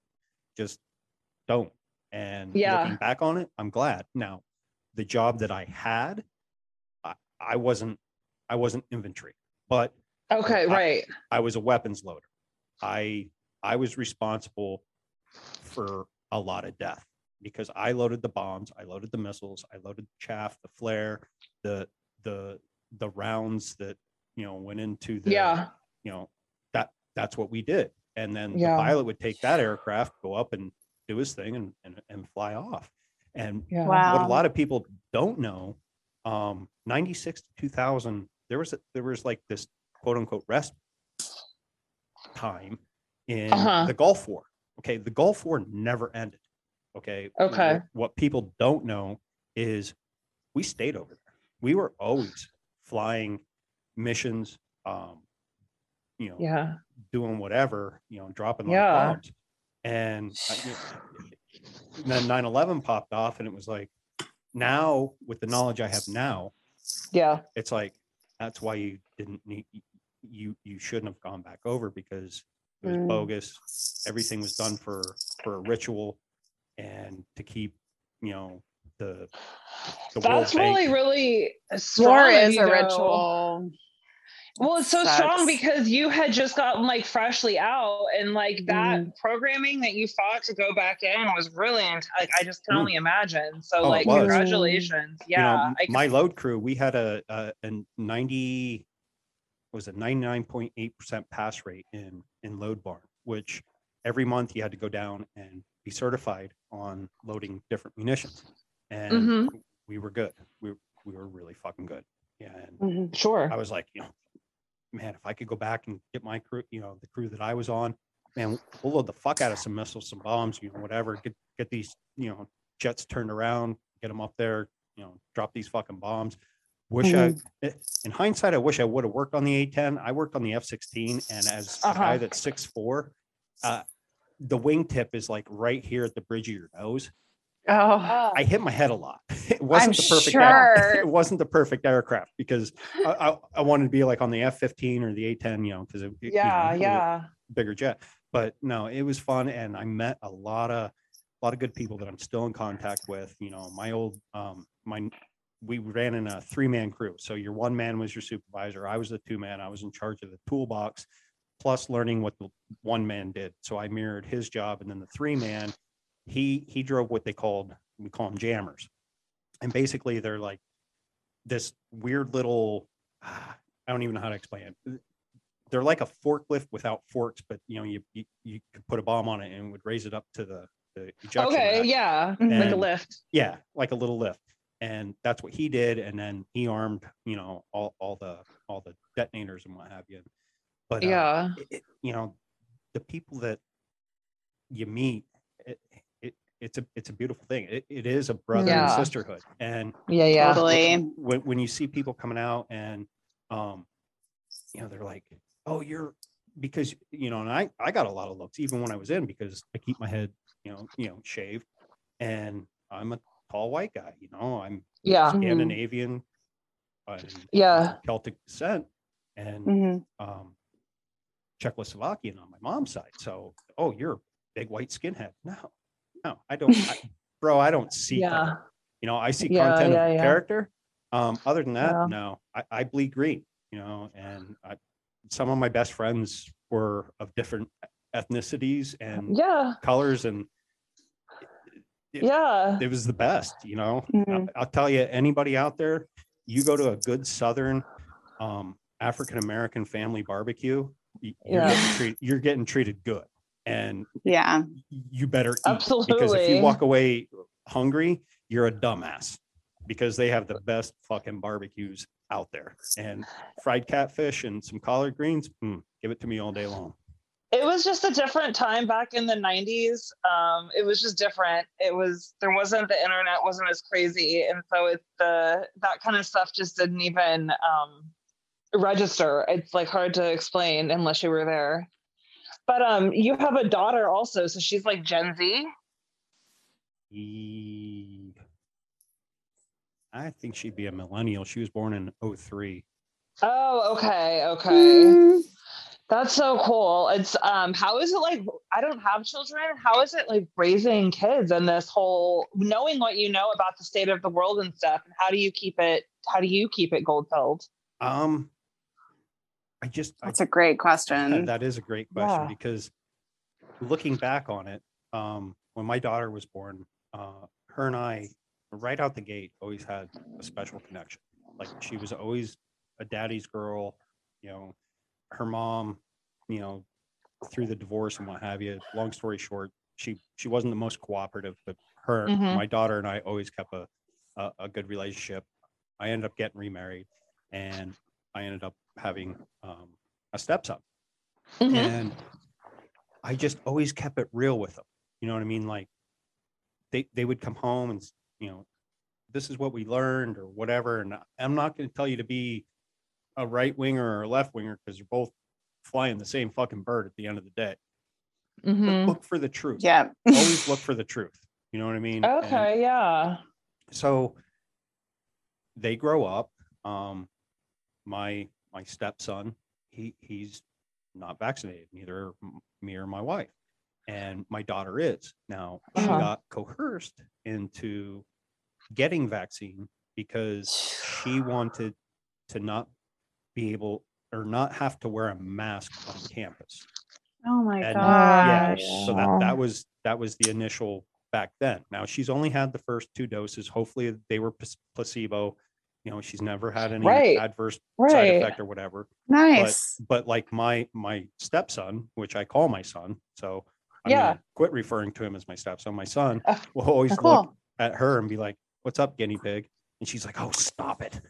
just don't. And yeah. looking back on it, I'm glad. Now, the job that I had I wasn't I wasn't infantry, but okay, I, right. I was a weapons loader. I I was responsible for a lot of death because I loaded the bombs, I loaded the missiles, I loaded the chaff, the flare, the the the rounds that you know went into the yeah you know that that's what we did and then yeah. the pilot would take that aircraft go up and do his thing and and, and fly off and yeah. wow. what a lot of people don't know um 96 to 2000 there was a, there was like this quote unquote rest time in uh-huh. the gulf war okay? The gulf war never ended okay? Okay. What, what people don't know is we stayed over there. We were always flying missions um you know yeah. doing whatever you know dropping yeah. bombs. And, I, you know, then 9-11 popped off and it was like now with the knowledge I have now, yeah, it's like that's why you didn't need you you shouldn't have gone back over because it was mm. bogus. Everything was done for for a ritual and to keep you know the, the that's really really strong. War is a ritual. Well, it's so That's... strong because you had just gotten like freshly out, and like that mm. programming that you thought to go back in was really like I just can mm. only imagine. So oh, like congratulations, yeah. You know, my load crew, we had a a, a ninety was a ninety nine point eight percent pass rate in in load barn, which every month you had to go down and be certified on loading different munitions, and mm-hmm. we were good. We we were really fucking good. Yeah, and mm-hmm. sure. I was like, you know, man, if I could go back and get my crew, you know, the crew that I was on, man, we'll load the fuck out of some missiles, some bombs, you know, whatever. Get get these, you know, jets turned around, get them up there, you know, drop these fucking bombs. Wish mm-hmm. I, eh, in hindsight, I wish I would have worked on the A10. I worked on the F16, and as uh-huh. a guy that's six four, uh, the wingtip is like right here at the bridge of your nose. Oh, I hit my head a lot. It wasn't I'm the perfect. Sure. Air, it wasn't the perfect aircraft because I, I, I, wanted to be like on the F fifteen or the A ten, you know, because it, yeah, you know, yeah, bigger jet. But no, it was fun, and I met a lot of a lot of good people that I'm still in contact with. You know, my old um my we ran in a three man crew. So your one man was your supervisor. I was the two man. I was in charge of the toolbox, plus learning what the one man did. So I mirrored his job, and then the three man he he drove what they called we call them jammers, and basically they're like this weird little I don't even know how to explain it. they're like a forklift without forks, but you know, you you, you could put a bomb on it and it would raise it up to the the ejection. Okay, rack. yeah, like a lift. yeah, like a little lift. And that's what he did. And then he armed, you know, all, all the all the detonators and what have you. But uh, Yeah, it, it- you know, the people that you meet, it it's a it's a beautiful thing. It, it is a brother and Yeah. sisterhood. And yeah, yeah. Totally. when when you see people coming out and um, you know, they're like, oh, you're because you know, and I I got a lot of looks even when I was in because I keep my head, you know, you know, shaved, and I'm a tall white guy. You know, I'm Yeah. Scandinavian, and yeah, Celtic descent, and Mhm. um, Czechoslovakian on my mom's side. So, oh, you're a big white skinhead. No, no, I don't, I, bro. I don't see yeah. color. You know, I see Yeah, content yeah, of yeah. character. Um, other than that, Yeah. no, I, I bleed green. You know, and I, some of my best friends were of different ethnicities and Yeah, colors, and it- yeah. it was the best. You know, Mhm. I'll tell you, anybody out there, you go to a good Southern um, African American family barbecue, y- you're, Yeah. getting treated, you're getting treated good, and Yeah. you better eat because if you walk away hungry, you're a dumbass because they have the best fucking barbecues out there, and fried catfish and some collard greens, mm, give it to me all day long. it was just a different time back in the 90s um it was just different. It was there wasn't the internet wasn't as crazy. And so it's the that kind of stuff just didn't even um register. It's like hard to explain unless you were there but um you have a daughter also so she's like gen z E- I think she'd be a millennial. She was born in 03. oh okay okay Mm. that's so cool it's um how is it like i don't have children how is it like raising kids and this whole knowing what you know about the state of the world and stuff and how do you keep it how do you keep it gold pilled Um, I just I, That's a great question. that is a great question Yeah. because looking back on it, um, when my daughter was born, uh, her and I, right out the gate, always had a special connection. Like she was always a daddy's girl. You know, her mom, you know, through the divorce and what have you. Long story short, she she wasn't the most cooperative, but her, Mhm. my daughter, and I always kept a, a a good relationship. I ended up getting remarried, and I ended up having um, a stepson Mhm. and I just always kept it real with them. You know what I mean? Like they they would come home and you know, this is what we learned or whatever. And I'm not going to tell you to be a right winger or a left winger because you're both flying the same fucking bird at the end of the day. But Mhm. look for the truth. yeah. Always look for the truth. You know what I mean? And okay yeah so they grow up. Um, my my stepson, he he's not vaccinated, neither me or my wife, and my daughter is. Now she Uh-huh. got coerced into getting vaccine because she wanted to not be able or not have to wear a mask on campus. Oh my And- gosh. Yeah, so that that was that was the initial back then. Now she's only had the first two doses. Hopefully they were placebo. You know, she's never had any Right. adverse side right effect or whatever. Nice. But like my my stepson, which I call my son, so I'm Yeah. gonna quit referring to him as my stepson. My son will always cool. look at her and be like, "What's up, guinea pig?" And she's like, "Oh, stop it!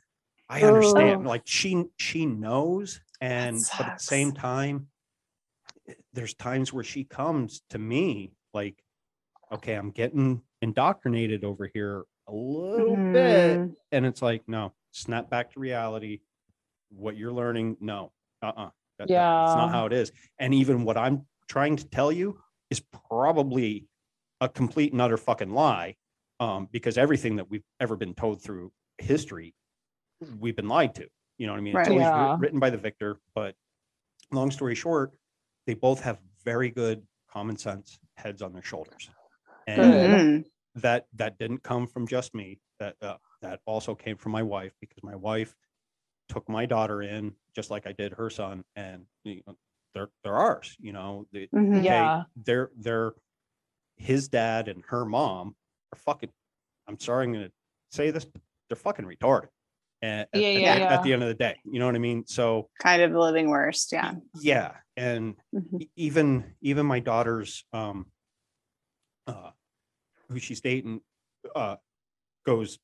I understand." Like she she knows, and but at the same time, eh, there's times where she comes to me like, "Okay, I'm getting indoctrinated over here a little bit," Mm. and it's like, "No, snap back to reality. What you're learning, no, uh-uh, that, that- that's not how it is." And even what I'm trying to tell you is probably a complete and utter fucking lie um, because everything that we've ever been told through history, we've been lied to. You know what I mean? It's always Yeah. written by the victor, but long story short, they both have very good common sense heads on their shoulders. And Good. That that didn't come from just me. That uh, that also came from my wife because my wife took my daughter in just like I did her son, and you know, they're they're ours. You know, they, Mhm. okay, Yeah. they're they're his dad and her mom are fucking. I'm sorry, I'm gonna say this, but they're fucking retarded. at, yeah, yeah, at, yeah. at the end of the day. You know what I mean? So kind of the living worst. Yeah. Yeah. And mm-hmm. even, even my daughter's, um, uh, who she's dating, uh, goes,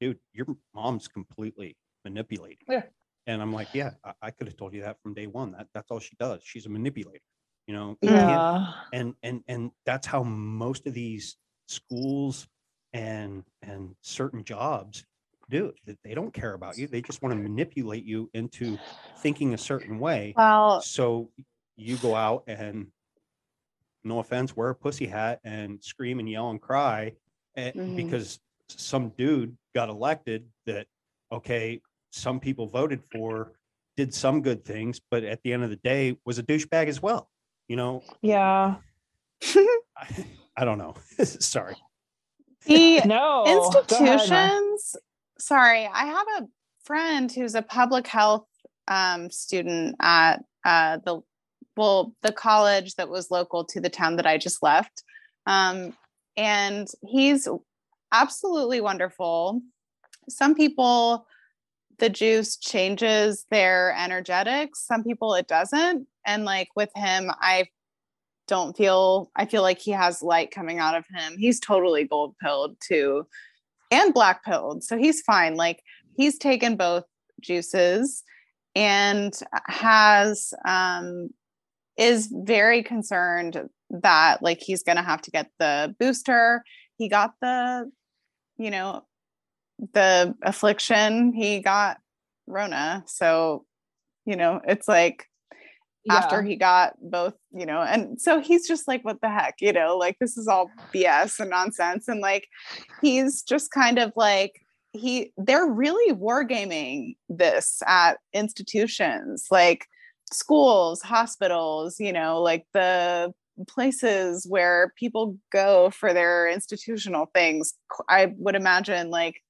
dude, your mom's completely manipulating. Yeah. And I'm like, yeah, I, I could have told you that from day one. That that's all she does. She's a manipulator. You know. Yeah. And and and that's how most of these schools and and certain jobs do it. They don't care about you. They just want to manipulate you into thinking a certain way. Well, so you go out and no offense, wear a pussy hat and scream and yell and cry and, mm-hmm. because some dude got elected that okay, some people voted for did some good things, but at the end of the day was a douchebag as well. You know? Yeah. I, I don't know. Sorry. The no institutions. Sorry, I have a friend who's a public health um, student at uh, the well the college that was local to the town that I just left, um, and he's absolutely wonderful. Some people, the juice changes their energetics. Some people it doesn't, and like with him, I don't feel I feel like he has light coming out of him. He's totally gold pilled too and black pilled. So he's fine. Like he's taken both juices and has um is very concerned that like he's going to have to get the booster. He got the you know the affliction, he got rona. So you know, it's like yeah. after he got both, you know, and so he's just like, what the heck, you know, like this is all BS and nonsense. And like he's just kind of like, he they're really wargaming this at institutions like schools, hospitals, you know, like the places where people go for their institutional things. I would imagine like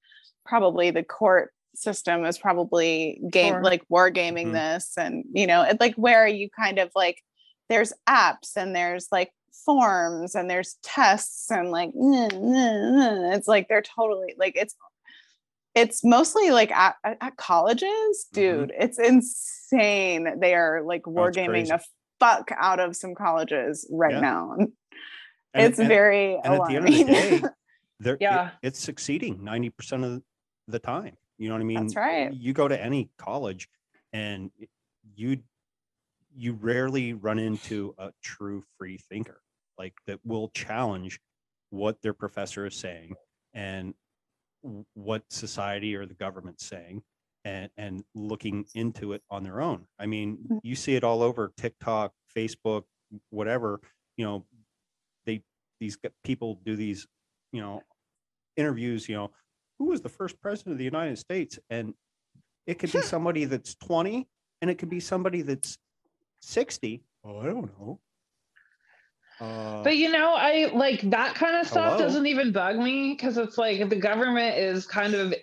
probably the court system is probably game sure. like war gaming mm-hmm. this and you know it like where you kind of like there's apps and there's like forms and there's tests and like it's like they're totally like it's it's mostly like at, at colleges mm-hmm. dude mm-hmm. it's insane they are like wargaming the fuck out of some colleges right yeah. now and, it's and, very and alarming. at the end of the day yeah it, it's succeeding 90% of the time you know what I mean? That's right. You go to any college and you you rarely run into a true free thinker like that will challenge what their professor is saying and what society or the government's saying and and looking into it on their own. I mean, mm. you see it all over TikTok, Facebook, whatever, you know, they these people do these, you know, interviews, you know, who was the first president of the United States? And it could be somebody that's 20 and it could be somebody that's 60. Oh, I don't know. Uh, but you know, I like that kind of stuff hello? doesn't even bug me because it's like the government is kind of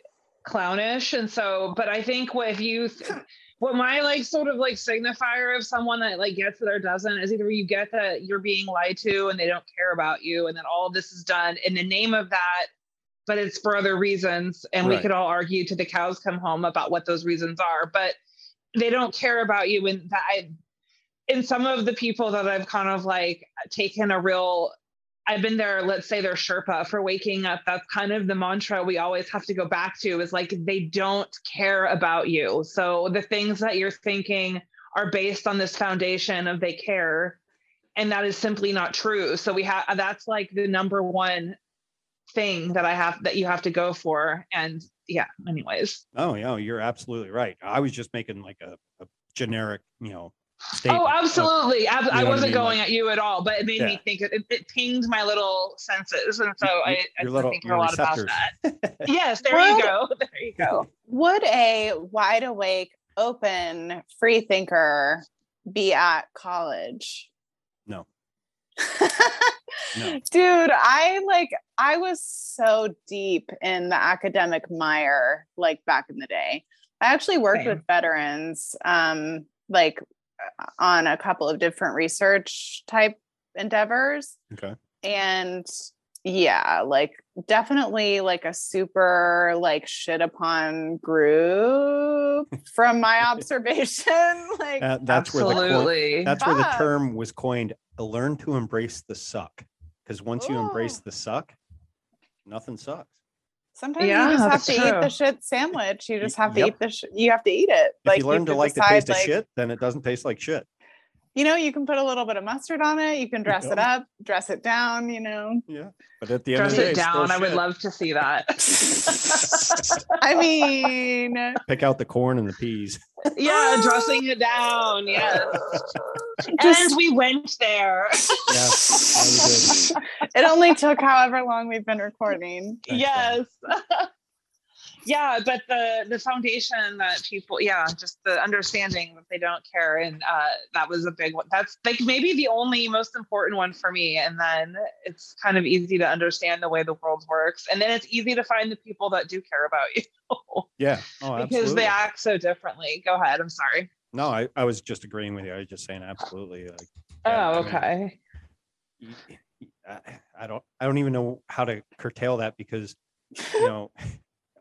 clownish. And so, but I think what if you, what my like sort of like signifier of someone that like gets it or doesn't is either you get that you're being lied to and they don't care about you, and then all of this is done in the name of that but it's for other reasons. And right. we could all argue to the cows come home about what those reasons are, but they don't care about you. And that I, in some of the people that I've kind of like taken a real, I've been there, let's say their Sherpa for waking up. That's kind of the mantra we always have to go back to is like, they don't care about you. So the things that you're thinking are based on this foundation of they care and that is simply not true so we have that's like the number one thing that I have that you have to go for. And yeah, anyways. Oh yeah, you're absolutely right. I was just making like a, a generic, you know, Statement. Oh, absolutely. Of, I, wasn't I mean? going like, at you at all, but it made yeah. me think. It, it pinged my little senses, and so I, I little, think a lot receptors. about that. yes, there would, you go. There you go. Would a wide awake, open, free thinker be at college? No. no. Dude, I like I was so deep in the academic mire like back in the day. I actually worked Same. with veterans um like on a couple of different research type endeavors. Okay. And yeah, like definitely like a super like shit upon group from my observation. like Uh, that's where the coin, that's where the term was coined. Learn to embrace the suck, because once you embrace the suck, nothing sucks. Sometimes Yeah, you just have that's to eat the shit sandwich. You just have to Yep. eat the sh- you have to eat it. If you learn to could like the decide, taste of shit, then it doesn't taste like shit. You know, you can put a little bit of mustard on it. You can dress it up, dress it down. You know, Yeah, but at the end Dress of the day, it down. I would love to see that. I mean, Pick out the corn and the peas. yeah, dressing it down. Yes. Just- and we went there. Yeah, it only took however long we've been recording. Thanks, yes. Yeah, but the the foundation that people, yeah, just the understanding that they don't care, and uh, that was a big one. That's like maybe the only most important one for me. And then it's kind of easy to understand the way the world works, and then it's easy to find the people that do care about you Yeah. Oh, because they act so differently. Go ahead. I'm sorry. No, I, I was just agreeing with you. I was just saying absolutely. Like, Yeah, oh, I mean- okay. I don't I don't even know how to curtail that because you know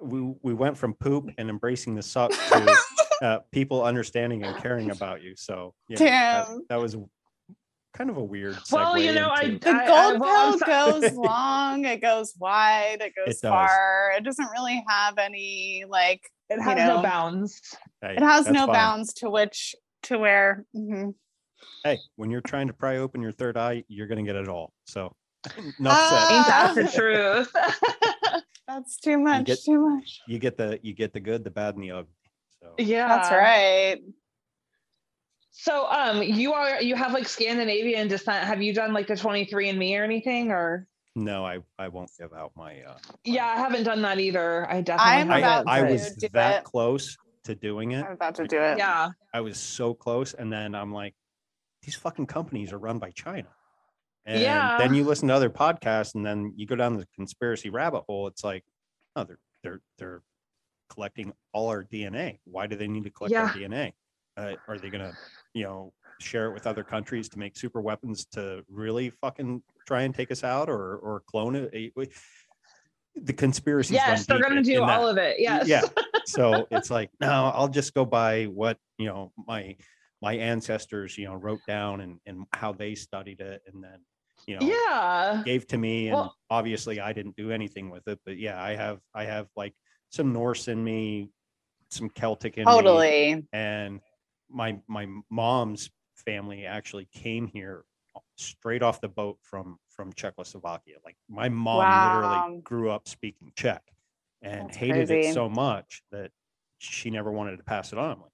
we we went from poop and embracing the suck to uh, people understanding and caring about you. So yeah, that, Damn. that was kind of a weird. Well, you segue know, I- into- The I- I- gold well, I'm pill goes long, it goes wide, it goes It far. It doesn't really have any like It you has know, no bounds. hey, It has no fine. bounds to which to where. mhm. Hey, when you're trying to pry open your third eye, you're gonna get it all. So enough Ah. Ain't that the truth? That's too much. get- too much. You get the you get the good, the bad, and the ugly. So yeah, That's right. So, um, you are you have like Scandinavian descent. Have you done like the 23 and Me or anything? Or no, I I won't give out my. uh yeah, I haven't done that either. I definitely. I'm I, about I was do that it. close to doing it. I'm about to do it. Yeah. I was so close, and then I'm like, these fucking companies are run by China. And Yeah. then you listen to other podcasts, and then you go down the conspiracy rabbit hole. It's like, oh, they're they're they're collecting all our DNA. Why do they need to collect our DNA? Uh, are they gonna, you know, share it with other countries to make super weapons to really fucking try and take us out, or or clone it? Eh, The conspiracy. Yes, they're gonna do all of it. Yes. Yeah. So it's like, no, I'll just go by what, you know, my my ancestors, you know, wrote down and, and how they studied it and then, you know, Yeah. gave to me. And Well- obviously I didn't do anything with it. But yeah, I have I have like some Norse in me, some Celtic in me. Totally. And my my mom's family actually came here straight off the boat from from Czechoslovakia. Like my mom Wow. literally grew up speaking Czech and That's hated crazy. it so much that she never wanted to pass it on. I'm like,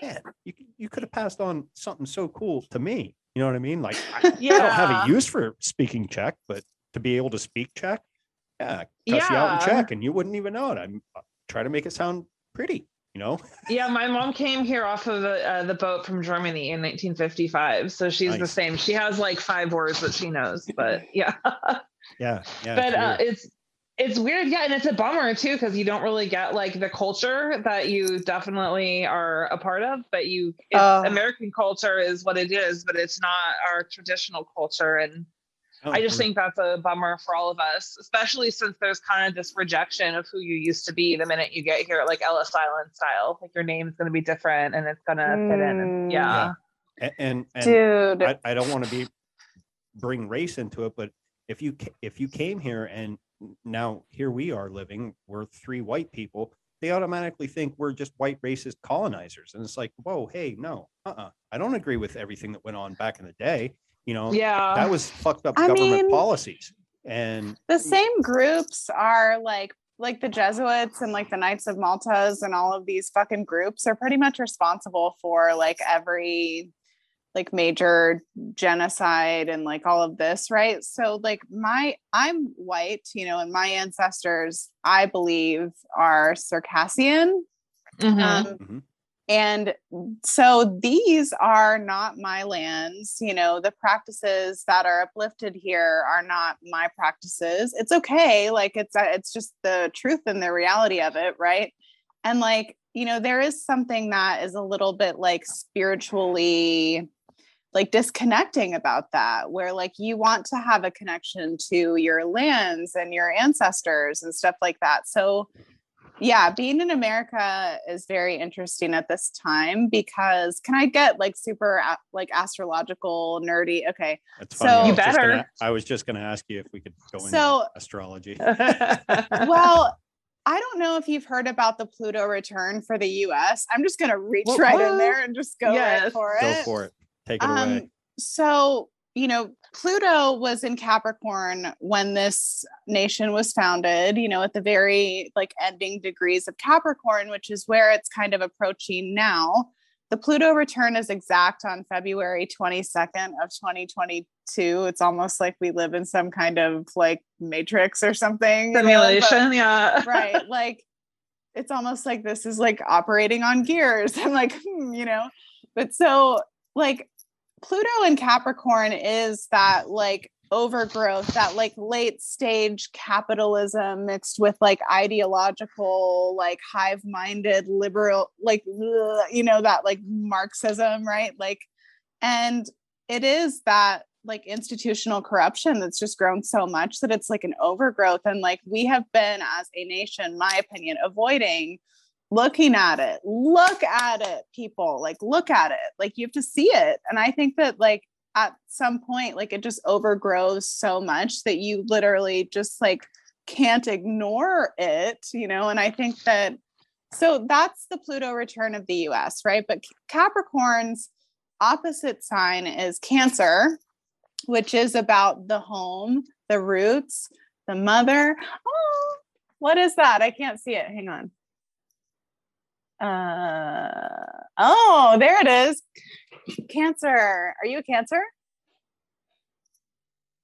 yeah, you you could have passed on something so cool to me. You know what I mean? Like I, I don't have a use for speaking Czech, but to be able to speak Czech, yeah, cuss you out in Czech and you wouldn't even know it. I'm uh, try to make it sound pretty. You know, Yeah, my mom came here off of the uh, the boat from Germany in 1955, so she's the same. She has like five words that she knows, but yeah. yeah, yeah. but it's uh, it's it's weird yeah and it's a bummer too because you don't really get like the culture that you definitely are a part of but you it's, Oh. american culture is what it is but it's not our traditional culture and Oh, i just think that's a bummer for all of us especially since there's kind of this rejection of who you used to be the minute you get here like ellis island style like your name's going to be different and it's going to fit in and Mm. yeah and and Dude. I, I don't want to be bring race into it, but if you if you came here and now here we are living, we're three white people, they automatically think we're just white racist colonizers, and it's like, whoa, hey, no, uh-uh. I don't agree with everything that went on back in the day. You know, yeah that was fucked up I government mean- policies, and the same groups are like like the Jesuits and like the Knights of Maltas and all of these fucking groups are pretty much responsible for like every like major genocide and like all of this, right? So like my I'm white, you know, and my ancestors I believe are Circassian. Mhm. Um, Mhm. and so these are not my lands. You know, the practices that are uplifted here are not my practices. It's okay. Like it's uh, it's just the truth and the reality of it, right? And like, you know, there is something that is a little bit like spiritually like disconnecting about that where like you want to have a connection to your lands and your ancestors and stuff like that so yeah being in america is very interesting at this time because can i get like super like astrological nerdy okay That's funny. so you better gonna, i was just going to ask you if we could go so, astrology well I don't know if you've heard about the Pluto return for the US. I'm just going to reach what, right what? in there and just go yes. right for it. Go for it. Take it um, away. So, you know, Pluto was in Capricorn when this nation was founded, you know, at the very like ending degrees of Capricorn, which is where it's kind of approaching now. The Pluto return is exact on February 22nd of 2022. It's almost like we live in some kind of like matrix or something. Simulation, but, yeah. right. Like it's almost like this is like operating on gears. I'm like, hmm, you know, but so like Pluto in Capricorn is that like overgrowth, that like late stage capitalism mixed with like ideological, like hive minded liberal, like, you know, that like Marxism, right? Like, and it is that like institutional corruption that's just grown so much that it's like an overgrowth. And like we have been, as a nation, my opinion, avoiding looking at it. Look at it people. Like look at it. Like you have to see it. And i think that like at some point like it just overgrows so much that you literally just like can't ignore it you know? And i think that so that's the pluto return of the us right? But capricorn's opposite sign is cancer which is about the home the roots the mother. Oh what is that? I can't see it. Hang on uh, oh, there it is. Cancer. Are you a Cancer?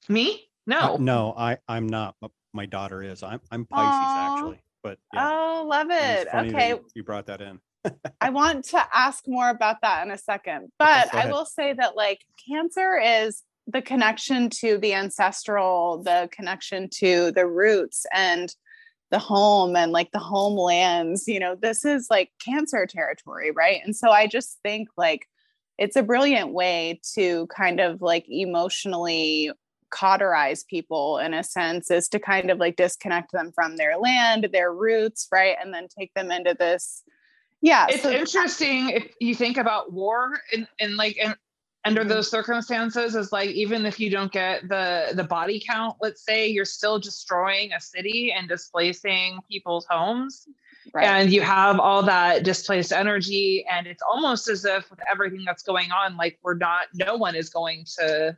Me? No. Uh, no, I I'm not. My daughter is. I'm I'm Pisces Aww. actually. But yeah. Oh, love it. Okay. You brought that in. I want to ask more about that in a second. But okay, I will say that like Cancer is the connection to the ancestral, the connection to the roots and the home and like the homelands you know this is like cancer territory right? And so i just think like it's a brilliant way to kind of like emotionally cauterize people in a sense is to kind of like disconnect them from their land their roots right? And then take them into this yeah it's so interesting if you think about war and, and like and under mm-hmm. those circumstances is like even if you don't get the the body count let's say you're still destroying a city and displacing people's homes right. and you have all that displaced energy and it's almost as if with everything that's going on like we're not no one is going to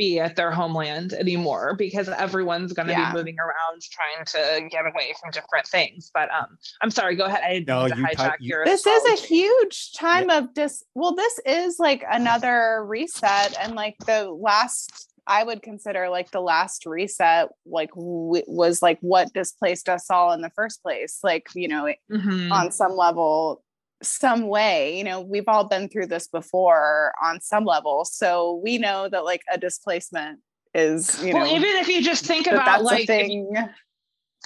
be at their homeland anymore because everyone's going to yeah. be moving around trying to get away from different things. But um, I'm sorry. Go ahead. I didn't no, to you hijack t- your. This astrology. is a huge time yeah. of dis. Well, this is like another reset, and like the last. I would consider like the last reset, like w- was like what displaced us all in the first place. Like you know, mm-hmm. on some level, some way you know we've all been through this before on some level so we know that like a displacement is you well, know even if you just think about like if you,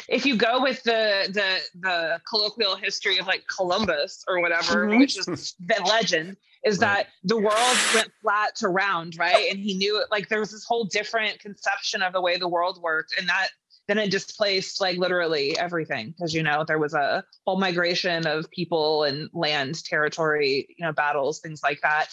if you, go with the the the colloquial history of like columbus or whatever mm-hmm. which is the legend is right. that the world went flat to round right and he knew it like there was this whole different conception of the way the world worked and that then it displaced like literally everything because you know there was a whole migration of people and land territory you know battles things like that.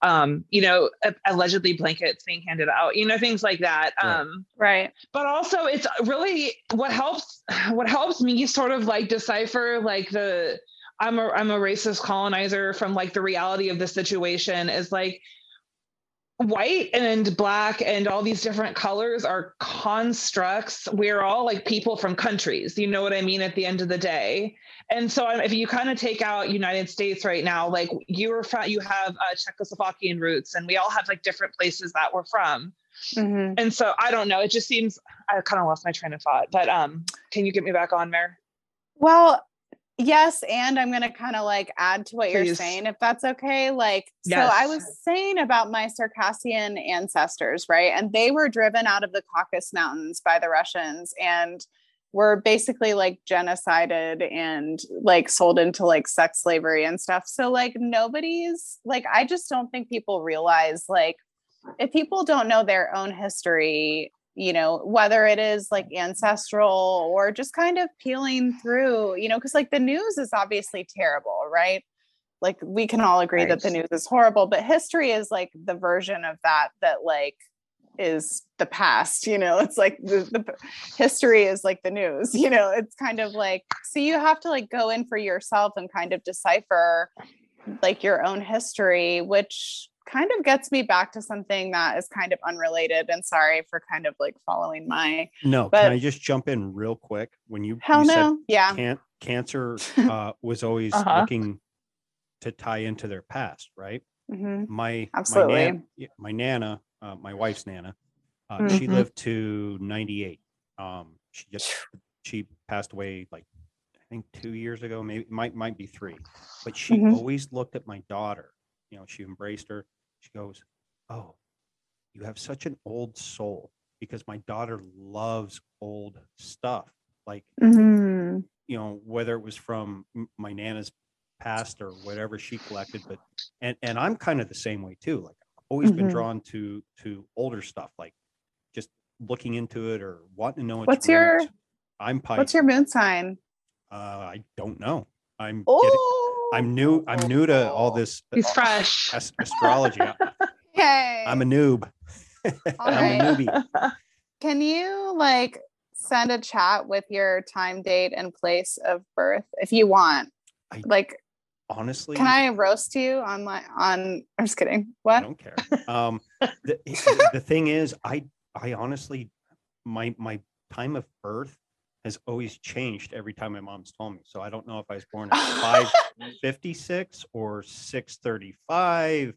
Um you know allegedly blankets being handed out you know things like that um right. but also it's really what helps what helps me sort of like decipher like the i'm a i'm a racist colonizer from like the reality of the situation is like white and black and all these different colors are constructs. We're all like people from countries. You know what I mean? At the end of the day. And so if you kind of take out United States right now, like you were from, you have uh, Czechoslovakian roots and we all have like different places that we're from. Mm-hmm. And so I don't know. It just seems I kind of lost my train of thought, but um, can you get me back on, Mare? Well, Yes, and I'm going to kind of like add to what Please. you're saying if that's okay. Like yes. so I was saying about my Circassian ancestors, right? And they were driven out of the Caucasus Mountains by the Russians and were basically like genocided and like sold into like sex slavery and stuff. So like nobody's like I just don't think people realize like if people don't know their own history, you know, whether it is like ancestral or just kind of peeling through, you know, because like the news is obviously terrible, right? Like we can all agree right. that the news is horrible, but history is like the version of that that like is the past you know it's like the, the, history is like the news you know it's kind of like so you have to like go in for yourself and kind of decipher like your own history which kind of gets me back to something that is kind of unrelated and sorry for kind of like following my no but, can i just jump in real quick when you hell you no yeah can cancer uh, was always uh-huh. looking to tie into their past right mm-hmm. my absolutely my, nan- my nana uh, my wife's Nana. Uh, mm-hmm. She lived to 98. Um, she just she passed away like I think two years ago, maybe might might be three. But she mm-hmm. always looked at my daughter. You know, she embraced her. She goes, "Oh, you have such an old soul." Because my daughter loves old stuff, like mm-hmm. you know, whether it was from my nana's past or whatever she collected. But and and I'm kind of the same way too. Like I've always mm-hmm. been drawn to to older stuff, like just looking into it or wanting to know. What's your? I'm. What's your moon sign? Uh, I don't know. I'm. Oh. I'm new. I'm new to all this. He's fresh. astrology. okay. I'm a noob. I'm a newbie. Can you like send a chat with your time, date, and place of birth if you want? I, like honestly can i roast you on my on i'm just kidding what i don't care um the, the thing is i i honestly my my time of birth has always changed every time my mom's told me so i don't know if i was born at 556 or 635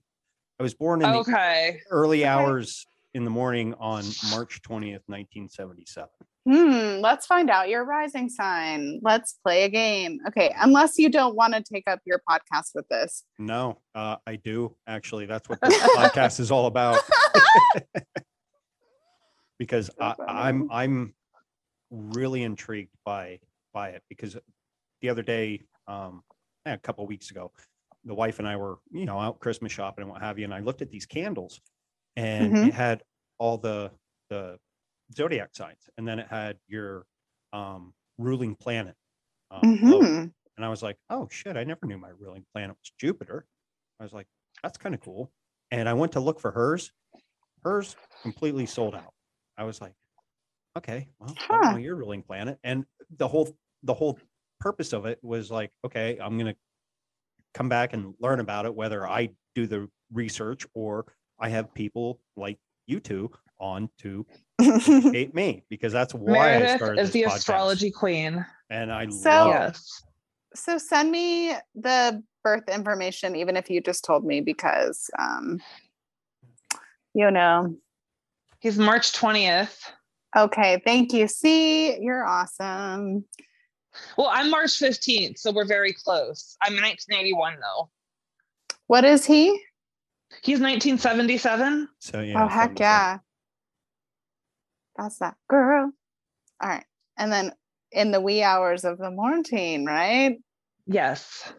i was born in okay. the early hours in the morning on march 20th 1977 Hmm, let's find out your rising sign. Let's play a game. Okay, unless you don't want to take up your podcast with this. No, uh, I do actually. That's what this podcast is all about. because I, I'm I'm really intrigued by by it because the other day, um, a couple weeks ago, the wife and I were you know out Christmas shopping and what have you, and I looked at these candles, and mm-hmm. it had all the the zodiac signs, and then it had your um, ruling planet. Um, mm-hmm. And I was like, oh shit, I never knew my ruling planet was Jupiter. I was like, that's kind of cool. And I went to look for hers. Hers completely sold out. I was like, okay, well, huh. your ruling planet. And the whole the whole purpose of it was like, okay, I'm gonna come back and learn about it, whether I do the research or I have people like you two on to hate me because that's why Meredith I started is the podcast. astrology queen, and I so, love yes. So send me the birth information, even if you just told me, because um, you know, he's March twentieth. Okay, thank you. See, you're awesome. Well, I'm March 15th, so we're very close. I'm 1981 though. What is he? He's 1977. So yeah. Oh heck yeah. That's that girl. All right. And then in the wee hours of the morning, right? Yes.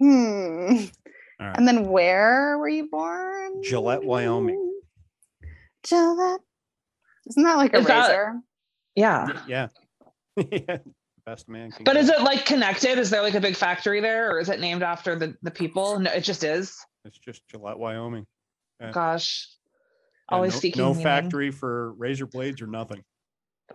Hmm. Right. And then where were you born? Gillette, Wyoming. Gillette. Isn't that like a is razor? That, yeah. Yeah. yeah. Best man. But go. is it like connected? Is there like a big factory there or is it named after the, the people? No, it just is. It's just Gillette, Wyoming. Yeah. Gosh. Always no, seeking no meaning. factory for razor blades or nothing.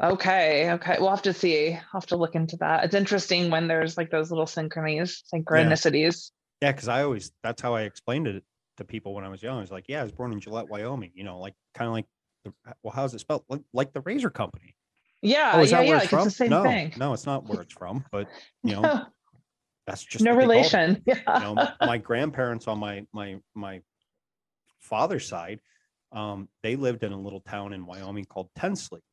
Okay, okay. We'll have to see. I'll have to look into that. It's interesting when there's like those little synchronies, synchronicities. Yeah, because I always that's how I explained it to people when I was young. I was like, yeah, I was born in Gillette, Wyoming. You know, like kind of like the well, how's it spelled? Like, like the razor company. Yeah, oh, yeah, yeah. It's, it's, the same no, thing. No, it's not where it's from, but you know, that's just no relation. Yeah. You know, my grandparents on my my my father's side um, they lived in a little town in Wyoming called Ten Sleep.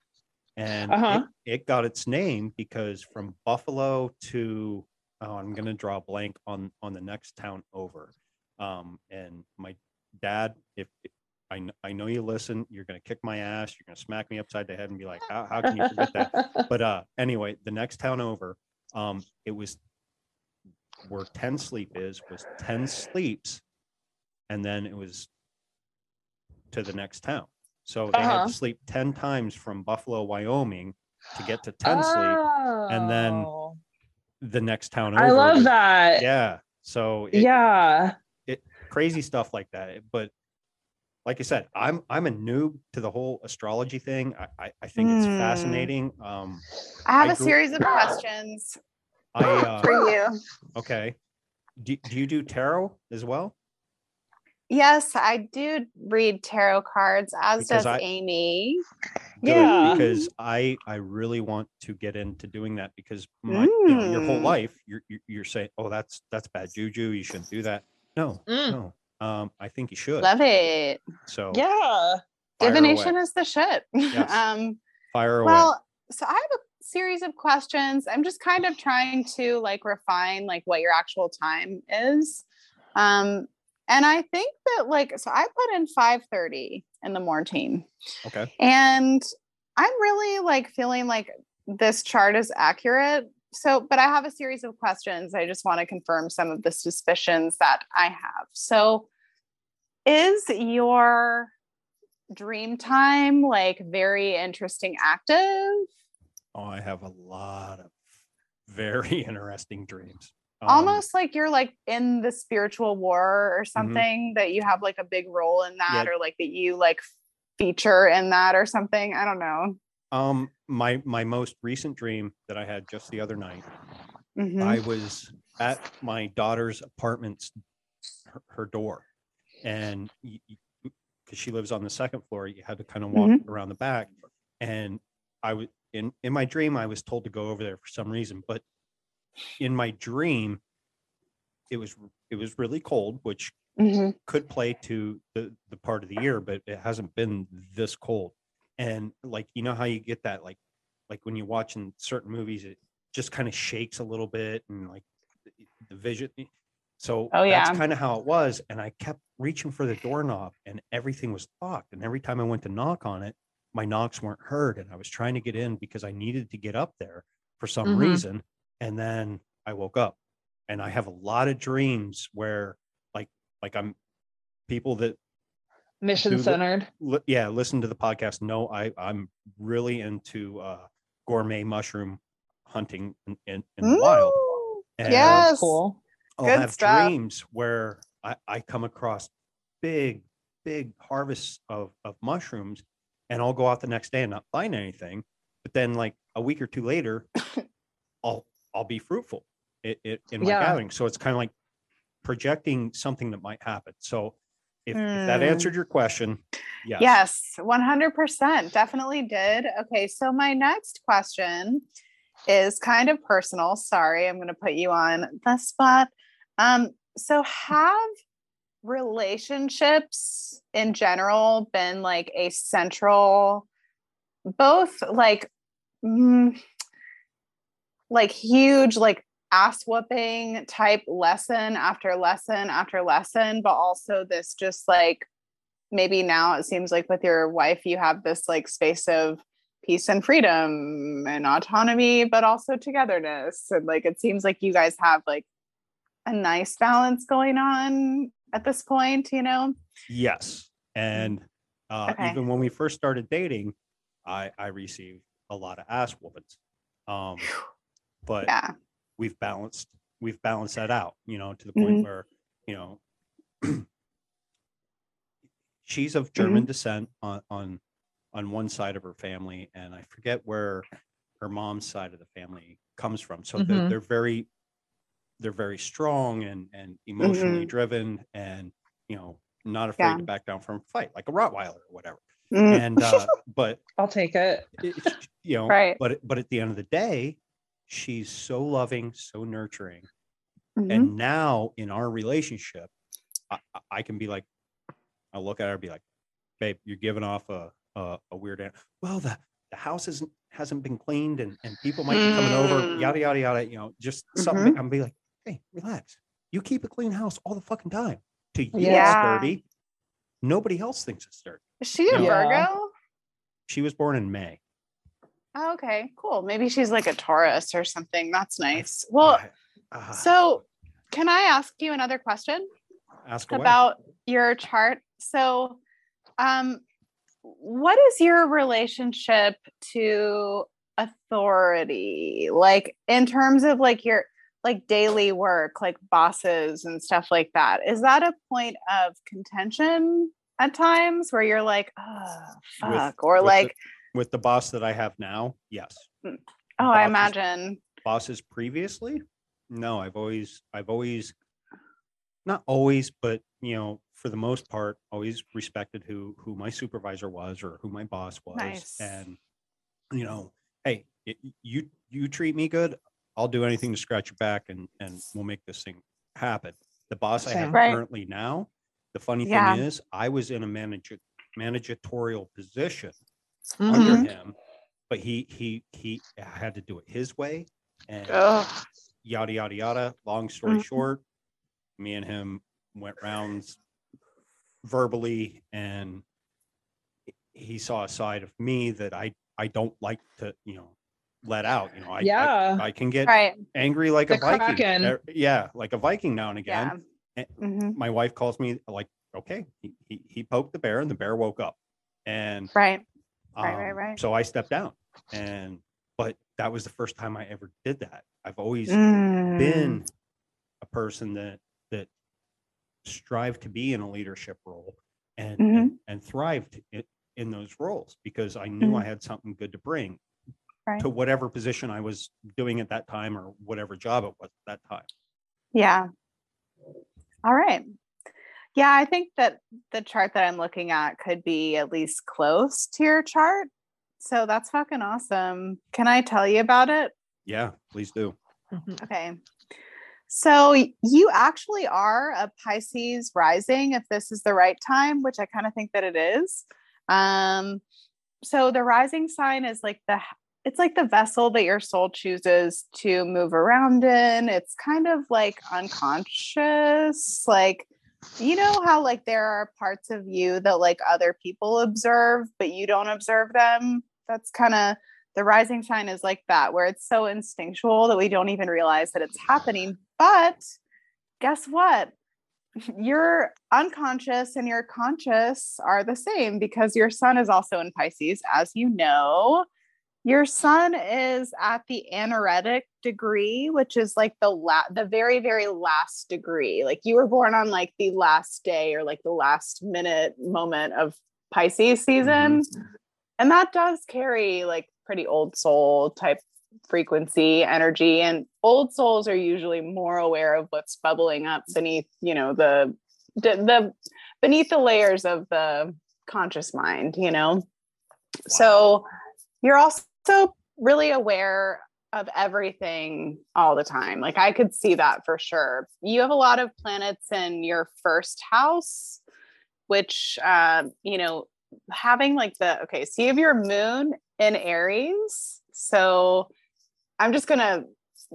And uh-huh. it, it, got its name because from Buffalo to, oh, I'm going to draw a blank on, on the next town over. Um, and my dad, if I, kn- I know you listen. You're going to kick my ass. You're going to smack me upside the head and be like, how, how can you forget that? But uh, anyway, the next town over, um, it was where 10 sleep is, was 10 sleeps. And then it was to the next town. So they had Uh-huh. to sleep 10 times from Buffalo, Wyoming to get to 10 sleep. and then Oh. The next town over. I love was- that. Yeah. So it- yeah. crazy stuff like that. But like I said, I'm I'm a noob to the whole astrology thing. I I, I think it's Hmm. fascinating. Um, I have I a grew- series of questions I uh, for you. okay. Do, do you do tarot as well? Yes, I do read tarot cards, as Because does I- Amy. Good, Yeah. because I I really want to get into doing that because my you know, your whole Mm. life you're you're, you're saying oh that's that's bad juju you shouldn't do that. No, Mm. no. Um, I think you should. Love it. So Yeah. Divination away. is the shit. Yes. um, Fire away. well, so I have a series of questions. I'm just kind of trying to like refine like what your actual time is. Um, and I think that like so I put in 5:30 in the morning. okay. And I'm really like feeling like this chart is accurate. So, but I have a series of questions. I just want to confirm some of the suspicions that I have. So, is your dream time like very interesting active? Oh, I have a lot of very interesting dreams. Um, Almost like you're like in the spiritual war or something that you have like a big role in that Yeah. or like that you like feature in that or something. I don't know. Um, my my most recent dream that I had just the other night, Mhm. I was at my daughter's apartment's her, her door, and because she lives on the second floor, you had to kind of walk around the back, and I was in in my dream I was told to go over there for some reason, but in my dream, it was it was really cold, which Mhm. could play to the the part of the year, but it hasn't been this cold. And like you know how you get that like like when you're watching certain movies, it just kind of shakes a little bit and like the, the vision. So Oh, that's kind of how it was. And I kept reaching for the doorknob and everything was locked. And every time I went to knock on it, my knocks weren't heard. And I was trying to get in because I needed to get up there for some Mhm. reason. And then I woke up and I have a lot of dreams where like like I'm people that Mission Dude, centered. li- yeah listen to the podcast No, I I'm really into uh gourmet mushroom hunting in, in, in the wild. And yes. Cool. I'll Good have stuff. dreams where I, I come across big, big harvests of, of mushrooms and I'll go out the next day and not find anything. But then like a week or two later, I'll I'll be fruitful it, it, in my Yeah. gathering. So it's kind of like projecting something that might happen. So if, if that Hmm. answered your question, yes. Yes, 100%. Definitely did. Okay, so my next question is kind of personal. Sorry, I'm going to put you on the spot. Um, so, have relationships in general been like a central, both like, mm, like huge, like ass whooping type lesson after lesson after lesson, but also this just like maybe now it seems like with your wife you have this like space of peace and freedom and autonomy but also togetherness and like it seems like you guys have like a nice balance going on at this point you know Yes. And uh, Okay. even when we first started dating, I, I received a lot of ass whoopings. Um, but yeah we've balanced we've balanced that out you know to the point Mhm. where you know she's of Mm-hmm. german descent on on on one side of her family and i forget where her mom's side of the family comes from so they're, Mhm. they're very they're very strong and and emotionally Mhm. driven and you know not afraid Yeah. to back down from a fight like a rottweiler or whatever Mm, and uh but I'll take it. it- it- you know Right. but but at the end of the day she's so loving so nurturing mhm. and now in our relationship I, I- I can be like i'll look at her and be like babe you're giving off a a, a weird an- well the the house isn't hasn't been cleaned and and people might be coming over Mm. yada yada yada you know just something i'm be like hey relax you keep a clean house all the fucking time to you Yeah. it's dirty nobody else thinks it's dirty. Is she a yeah. Virgo? She was born in May. Oh, okay, cool. Maybe she's like a Taurus or something. That's nice. Well, uh, so can I ask you another question? Ask away. about your chart. So, um, what is your relationship to authority? Like in terms of like your like daily work, like bosses and stuff like that. Is that a point of contention at times where you're like, oh fuck, with, or with like the, with the boss that I have now? Yes. Mm. Oh, bosses, I imagine bosses previously. No, I've always, I've always, not always, but you know, for the most part, always respected who who my supervisor was or who my boss was, nice. and you know, hey, you you treat me good, I'll do anything to scratch your back and and we'll make this thing happen. The boss I have right. currently now, the funny yeah. thing is, I was in a manager managerial position mm-hmm. under him, but he he he had to do it his way and Ugh. yada yada yada. Long story mm-hmm. short, me and him went rounds verbally and he saw a side of me that I I don't like to, you know, let out. You know, I yeah, I, I can get right. angry like the a Viking. Kraken. Er, yeah, like a Viking now and again. Yeah. Mm-hmm. My wife calls me like, okay, he, he, he poked the bear and the bear woke up, and right, right, right, right. So I stepped down, and but that was the first time I ever did that. I've always mm. been a person that that strive to be in a leadership role and mm-hmm. and, and, thrived in, in, those roles because I knew mm-hmm. I had something good to bring right. to whatever position I was doing at that time or whatever job it was at that time. Yeah. All right. Yeah, I think that the chart that I'm looking at could be at least close to your chart. So that's fucking awesome. Can I tell you about it? Yeah, please do. Mm-hmm. Okay. So you actually are a Pisces rising if this is the right time, which I kind of think that it is. Um, so the rising sign is like the it's like the vessel that your soul chooses to move around in. It's kind of like unconscious. Like, you know how like there are parts of you that like other people observe, but you don't observe them? That's kind of the rising sign is like that, where it's so instinctual that we don't even realize that it's happening. But guess what? Your unconscious and your conscious are the same because your sun is also in Pisces, as you know. Your sun is at the anaretic degree, which is like the la- the very very last degree. Like you were born on like the last day or like the last minute moment of Pisces season. Mm-hmm. And that does carry like pretty old soul type frequency energy and old souls are usually more aware of what's bubbling up beneath, you know, the the, the beneath the layers of the conscious mind, you know. Wow. So you're also so really aware of everything all the time. Like I could see that for sure. You have a lot of planets in your first house, which, uh, you know, having like the, okay, so you have your moon in Aries. So I'm just going to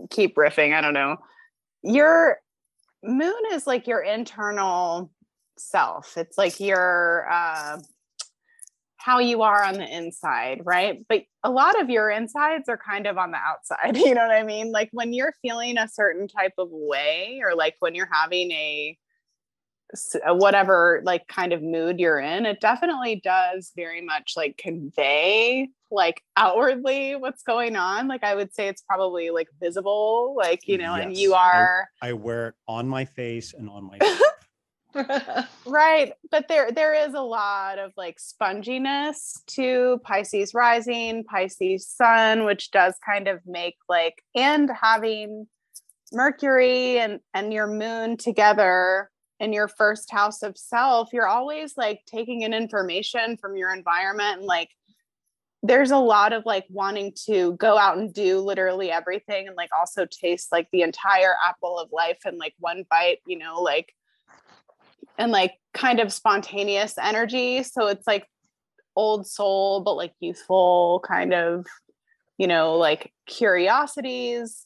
keep riffing. I don't know. Your moon is like your internal self. It's like your, uh, how you are on the inside, right? But a lot of your insides are kind of on the outside. You know what I mean? Like when you're feeling a certain type of way, or like when you're having a, whatever like kind of mood you're in, it definitely does very much like convey like outwardly what's going on. Like I would say it's probably like visible, like, you know, yes. and you are. I, I wear it on my face and on my right but there there is a lot of like sponginess to pisces rising pisces sun which does kind of make like and having mercury and and your moon together in your first house of self you're always like taking in information from your environment and like there's a lot of like wanting to go out and do literally everything and like also taste like the entire apple of life in like one bite you know like and like kind of spontaneous energy. So it's like old soul, but like youthful kind of, you know, like curiosities.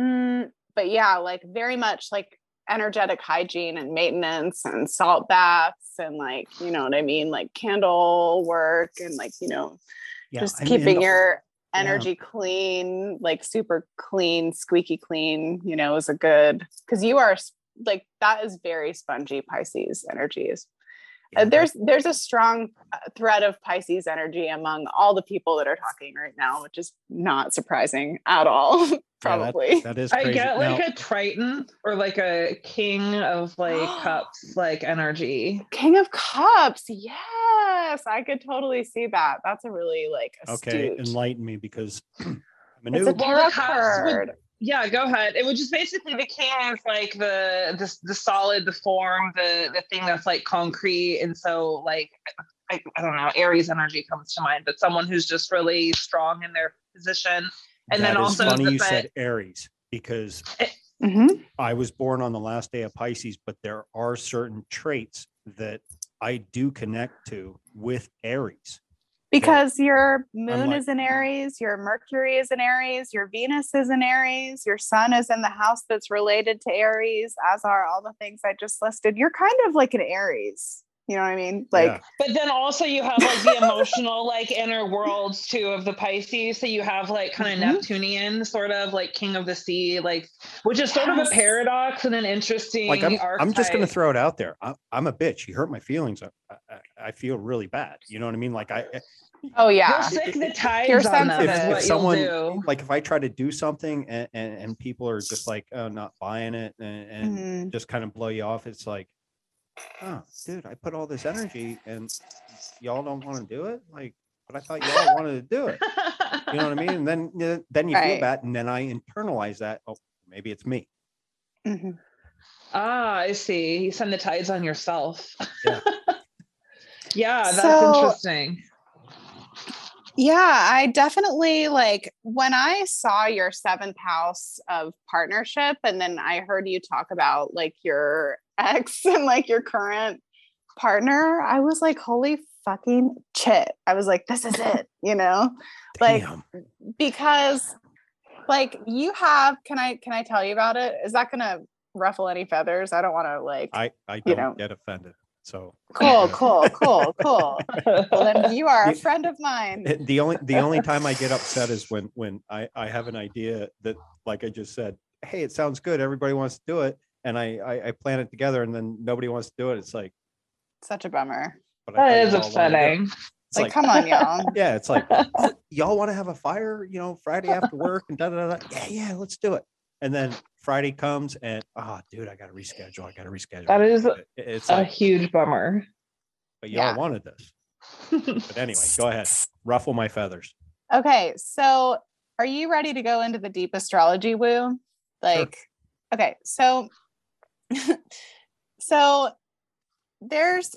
Mm, but yeah, like very much like energetic hygiene and maintenance and salt baths and like you know what i mean like candle work and like you know yeah, just I'm keeping your energy yeah. clean like super clean squeaky clean you know is a good because you are like that is very spongy pisces energies uh, there's there's a strong uh, thread of Pisces energy among all the people that are talking right now, which is not surprising at all. probably yeah, that, that is. Crazy. I get like now, a Triton or like a King of like Cups like energy. King of Cups, yes, I could totally see that. That's a really like astute. okay. Enlighten me because I'm a new. It's a tarot card yeah go ahead. It would just basically the king is like the the, the solid the form the the thing that's like concrete. And so like I, I don't know aries energy comes to mind but someone who's just really strong in their position. And that then also funny you said aries because it, eh, mm-hmm. i was born on the last day of pisces but there are certain traits that i do connect to with aries because your moon like, is in Aries, your Mercury is in Aries, your Venus is in Aries, your sun is in the house that's related to Aries, as are all the things I just listed. You're kind of like an Aries. You know what I mean? Like, yeah. but then also you have like the emotional, like inner worlds too of the Pisces. So you have like kind of mm-hmm. Neptunian, sort of like King of the Sea, like which is sort yes. of a paradox and an interesting. Like I'm, I'm just gonna throw it out there. I'm, I'm a bitch. You hurt my feelings. I, I, I, feel really bad. You know what I mean? Like I. Oh yeah. You'll sick the tides on them. If, if someone like if I try to do something and, and, and people are just like oh not buying it and, and mm-hmm. just kind of blow you off, it's like oh, dude, I put all this energy and y'all don't want to do it. Like, but I thought y'all wanted to do it. You know what I mean? And then, then you right. feel bad, and then I internalize that. Oh, maybe it's me. Mm-hmm. Ah, I see. You send the tides on yourself. Yeah, yeah that's so, interesting. Yeah, I definitely like when I saw your seventh house of partnership, and then I heard you talk about like your ex and like your current partner, I was like, holy fucking shit. I was like, this is it, you know? Like because like you have can I can I tell you about it? Is that gonna ruffle any feathers? I don't want to like I I don't you know, get offended. So cool, cool, cool, cool. well, then you are a friend of mine. The only the only time I get upset is when when I I have an idea that, like I just said, hey, it sounds good. Everybody wants to do it, and I I, I plan it together, and then nobody wants to do it. It's like such a bummer. That is upsetting. Like, like, come on, y'all. Yeah, it's like y'all want to have a fire, you know, Friday after work, and da da da. Yeah, yeah, let's do it. And then Friday comes and oh dude, I gotta reschedule. I gotta reschedule. That is it's a like, huge bummer. But y'all yeah. wanted this. but anyway, go ahead. Ruffle my feathers. Okay. So are you ready to go into the deep astrology woo? Like, sure. okay, so so there's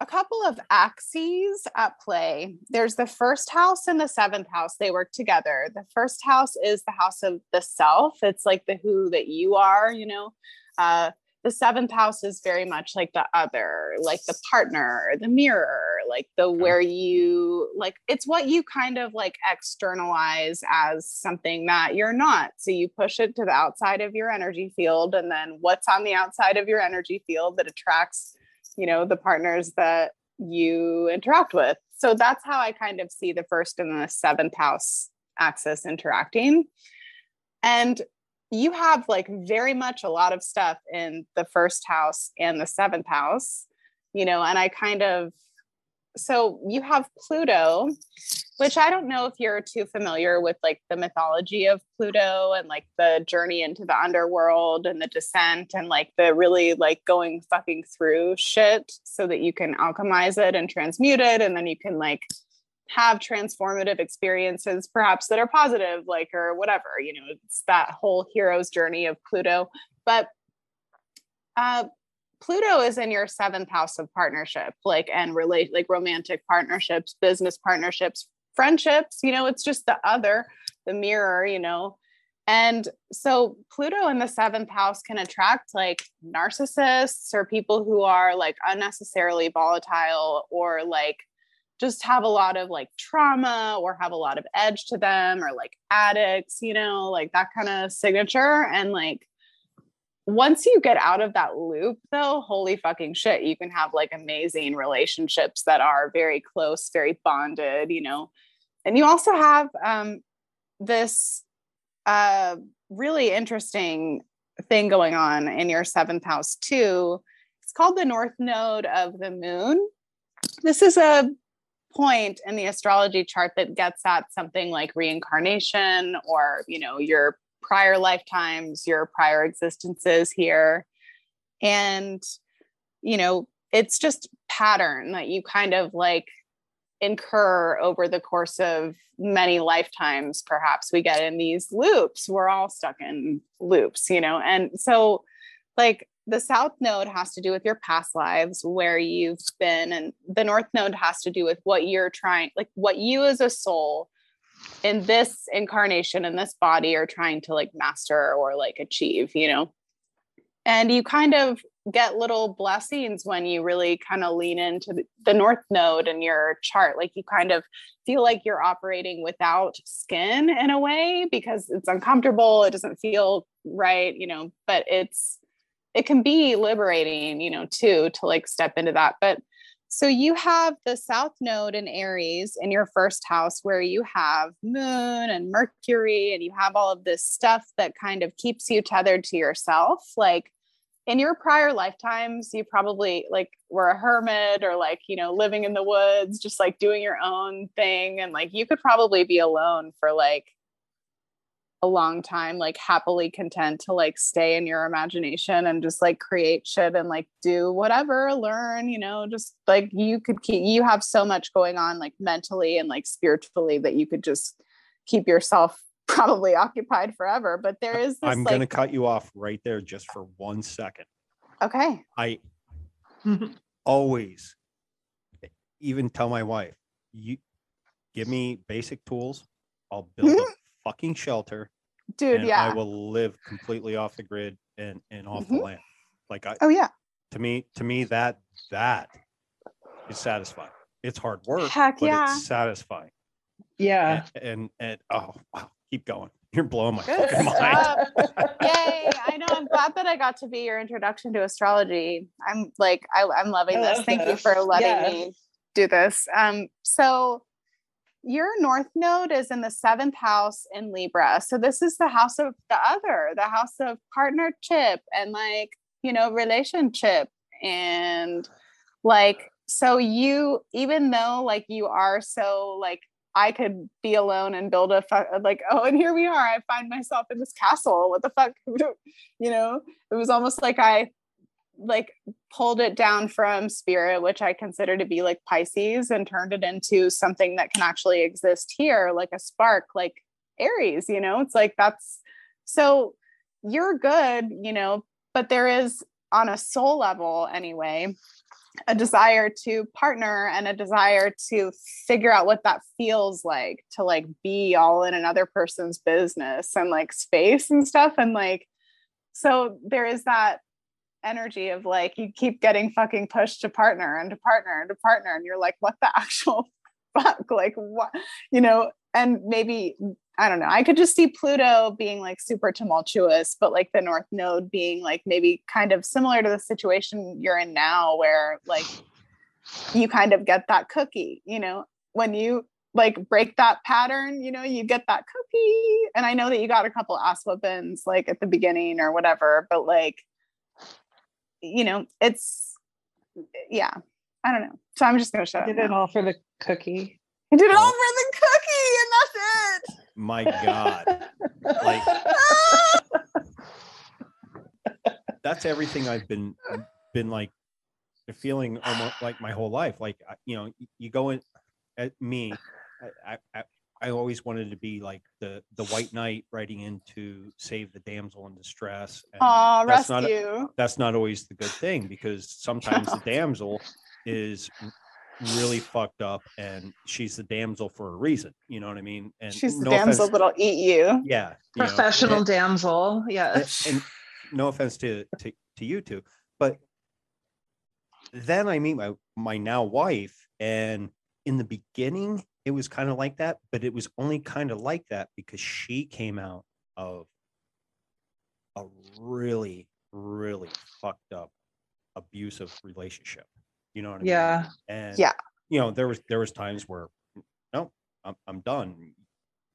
a couple of axes at play. There's the first house and the seventh house. They work together. The first house is the house of the self. It's like the who that you are, you know. Uh, the seventh house is very much like the other, like the partner, the mirror, like the where you like it's what you kind of like externalize as something that you're not. So you push it to the outside of your energy field, and then what's on the outside of your energy field that attracts you know the partners that you interact with. So that's how i kind of see the first and the seventh house axis interacting. And you have like very much a lot of stuff in the first house and the seventh house you know and i kind of so you have Pluto, which I don't know if you're too familiar with like the mythology of Pluto and like the journey into the underworld and the descent and like the really like going fucking through shit so that you can alchemize it and transmute it and then you can like have transformative experiences perhaps that are positive like or whatever you know it's that whole hero's journey of Pluto. But uh Pluto is in your seventh house of partnership, like and relate like romantic partnerships, business partnerships, friendships. You know, it's just the other, the mirror. You know, and so Pluto in the seventh house can attract like narcissists or people who are like unnecessarily volatile or like just have a lot of like trauma or have a lot of edge to them or like addicts, you know, like that kind of signature. And like once you get out of that loop though holy fucking shit you can have like amazing relationships that are very close very bonded you know? And you also have um, this uh, really interesting thing going on in your seventh house too. It's called the north node of the moon. This is a point in the astrology chart that gets at something like reincarnation or you know your prior lifetimes, your prior existences here. And, you know, it's just pattern that you kind of like incur over the course of many lifetimes. Perhaps we get in these loops. We're all stuck in loops, you know? And so, like, the south node has to do with your past lives where you've been and the north node has to do with what you're trying like what you as a soul in this incarnation in this body are trying to like master or like achieve you know? And you kind of get little blessings when you really kind of lean into the, north node in your chart. Like you kind of feel like you're operating without skin in a way because it's uncomfortable it doesn't feel right you know? But it's it can be liberating you know too to like step into that. But so you have the South Node in Aries in your first house where you have Moon and Mercury, and you have all of this stuff that kind of keeps you tethered to yourself. Like in your prior lifetimes, you probably like were a hermit or like, you know, living in the woods, just like doing your own thing. And like you could probably be alone for like a long time like happily content to like stay in your imagination and just like create shit and like do whatever learn you know just like you could keep you have so much going on like mentally and like spiritually that you could just keep yourself probably occupied forever but there is this, i'm like, going to cut you off right there just for one second. Okay. I always even tell my wife you give me basic tools i'll build a fucking shelter. Dude, yeah. I will live completely off the grid and, and off mm-hmm. the land. Like I Oh yeah. To me, to me that that is satisfying. It's hard work, Heck but yeah. it's satisfying. Yeah. And, and and, oh wow, keep going. You're blowing my Good fucking mind. Yay. I know. I'm glad that I got to be your introduction to astrology. I'm like, I, am loving I this. Thank this. you for letting yes. me do this. Um, so your north node is in the seventh house in Libra. So this is the house of the other, the house of partnership and like, you know, relationship. And like, so you, even though like you are so like, I could be alone and build a fu- like, oh, and here we are. I find myself in this castle. What the fuck? you know, it was almost like I like pulled it down from spirit which i consider to be like pisces and turned it into something that can actually exist here like a spark like aries you know? It's like that's so you're good you know but there is on a soul level anyway a desire to partner and a desire to figure out what that feels like to like be all in another person's business and like space and stuff. And like so there is that energy of like you keep getting fucking pushed to partner and to partner and to partner and you're like what the actual fuck? Like what you know and maybe i don't know i could just see pluto being like super tumultuous but like the north node being like maybe kind of similar to the situation you're in now where like you kind of get that cookie you know? When you like break that pattern you know you get that cookie. And i know that you got a couple ass weapons like at the beginning or whatever but like you know, it's yeah, I don't know. So I'm just gonna shut I did up. Did it all for the cookie. I did it all oh. for the cookie, and that's it. My God, like that's everything I've been been like feeling almost like my whole life. Like you know, you go in at me. I, I, I always wanted to be like the the white knight riding in to save the damsel in distress. Oh, that's rescue. Not, that's not always the good thing because sometimes the damsel is really fucked up and she's the damsel for a reason. You know what I mean? And she's the no damsel offense, that'll eat you. Yeah. You Professional know, damsel. Yeah. And, and no offense to, to to you two, but then I meet my my now wife, and in the beginning, it was kind of like that, but it was only kind of like that because she came out of a really, really fucked up abusive relationship. You know what I yeah. mean? Yeah. And Yeah. you know, there was there was times where no, I'm I'm done.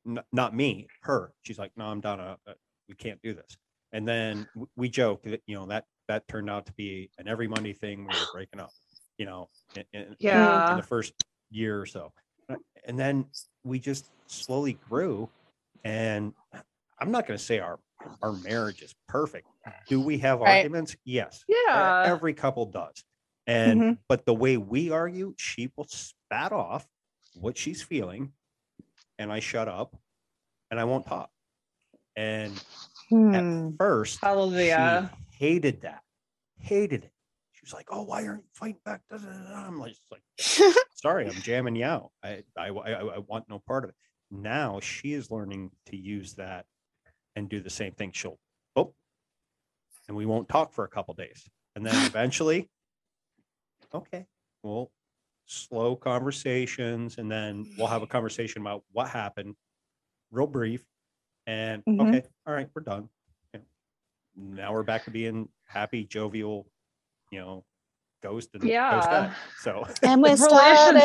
N- not me, her. She's like, no, I'm done. Uh, uh, we can't do this. And then w- we joke that you know that that turned out to be an every Monday thing. We were breaking up. You know, in, in, Yeah. in the first year or so, and then we just slowly grew. And I'm not going to say our our marriage is perfect. Do we have Right. arguments? Yes. Yeah. Every couple does. And Mhm. but the way we argue, she will spat off what she's feeling, and I shut up and I won't talk. And Hmm. at first, Hallelujah. she hated that, hated it. She was like, "Oh, why aren't you fighting back?" I'm like, just like, "Sorry, I'm jamming you out. I, I, I, I want no part of it." Now she is learning to use that and do the same thing. She'll, oh, and we won't talk for a couple days, and then eventually, okay, well, slow conversations, and then we'll have a conversation about what happened, real brief, and Mhm. okay, all right, we're done. Now we're back to being happy, jovial, you know, ghost and ghost Yeah. guy. So and we Relationships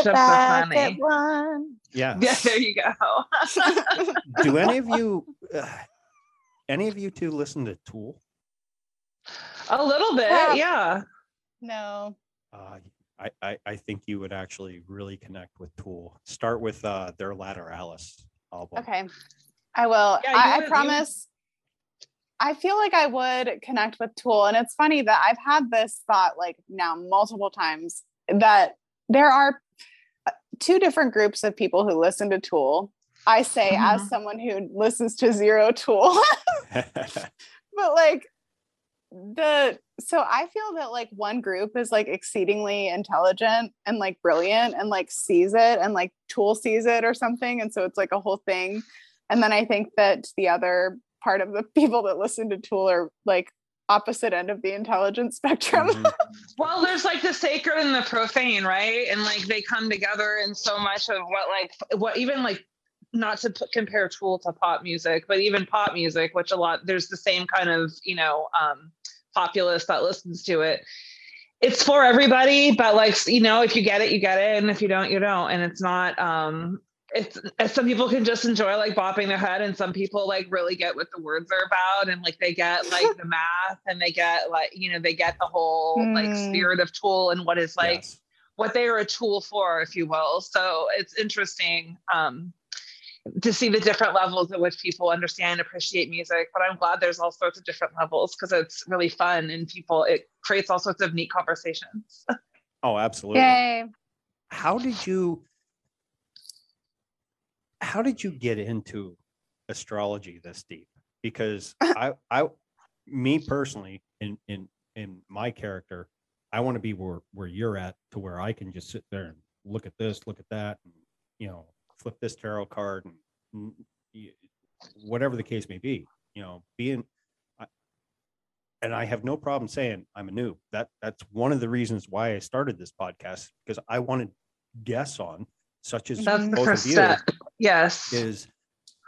started are back funny. at one. yeah. Yeah, there you go. Do any of you, uh, any of you two listen to Tool? A little bit, Yeah. yeah. no. Uh, I, I I think you would actually really connect with Tool. Start with uh, their Ladder Alice album. Okay. I will. Yeah, you I, I would- you- promise. I feel like I would connect with Tool. And it's funny that I've had this thought like now multiple times that there are uh, two different groups of people who listen to Tool. I say, as Mhm. someone who listens to Zero Tool, but like the so I feel that like one group is like exceedingly intelligent and like brilliant and like sees it and like Tool sees it or something. And so it's like a whole thing. And then I think that the other part of the people that listen to Tool are like opposite end of the intelligence spectrum. Mhm. Well, there's like the sacred and the profane, right? And like they come together in so much of what, like, what even like, not to p- compare Tool to pop music, but even pop music, which a lot there's the same kind of you know um, populace that listens to it. It's for everybody, but like you know, if you get it, you get it, and if you don't, you don't. And it's not. um it's some people can just enjoy like bopping their head and some people like really get what the words are about and like they get like the math and they get like you know they get the whole like Mm. spirit of tool and what is like Yes. what they are a tool for if you will so it's interesting um to see the different levels at which people understand and appreciate music but i'm glad there's all sorts of different levels because it's really fun and people it creates all sorts of neat conversations Oh, absolutely. Yay. How did you? How did you get into astrology this deep? Because I, I, me personally, in in in my character, I want to be where where you're at, to where I can just sit there and look at this, look at that, and you know, flip this tarot card, and whatever the case may be. You know, being and I have no problem saying I'm a noob. That that's one of the reasons why I started this podcast because I wanted guests on, such as that's the both of you, step yes is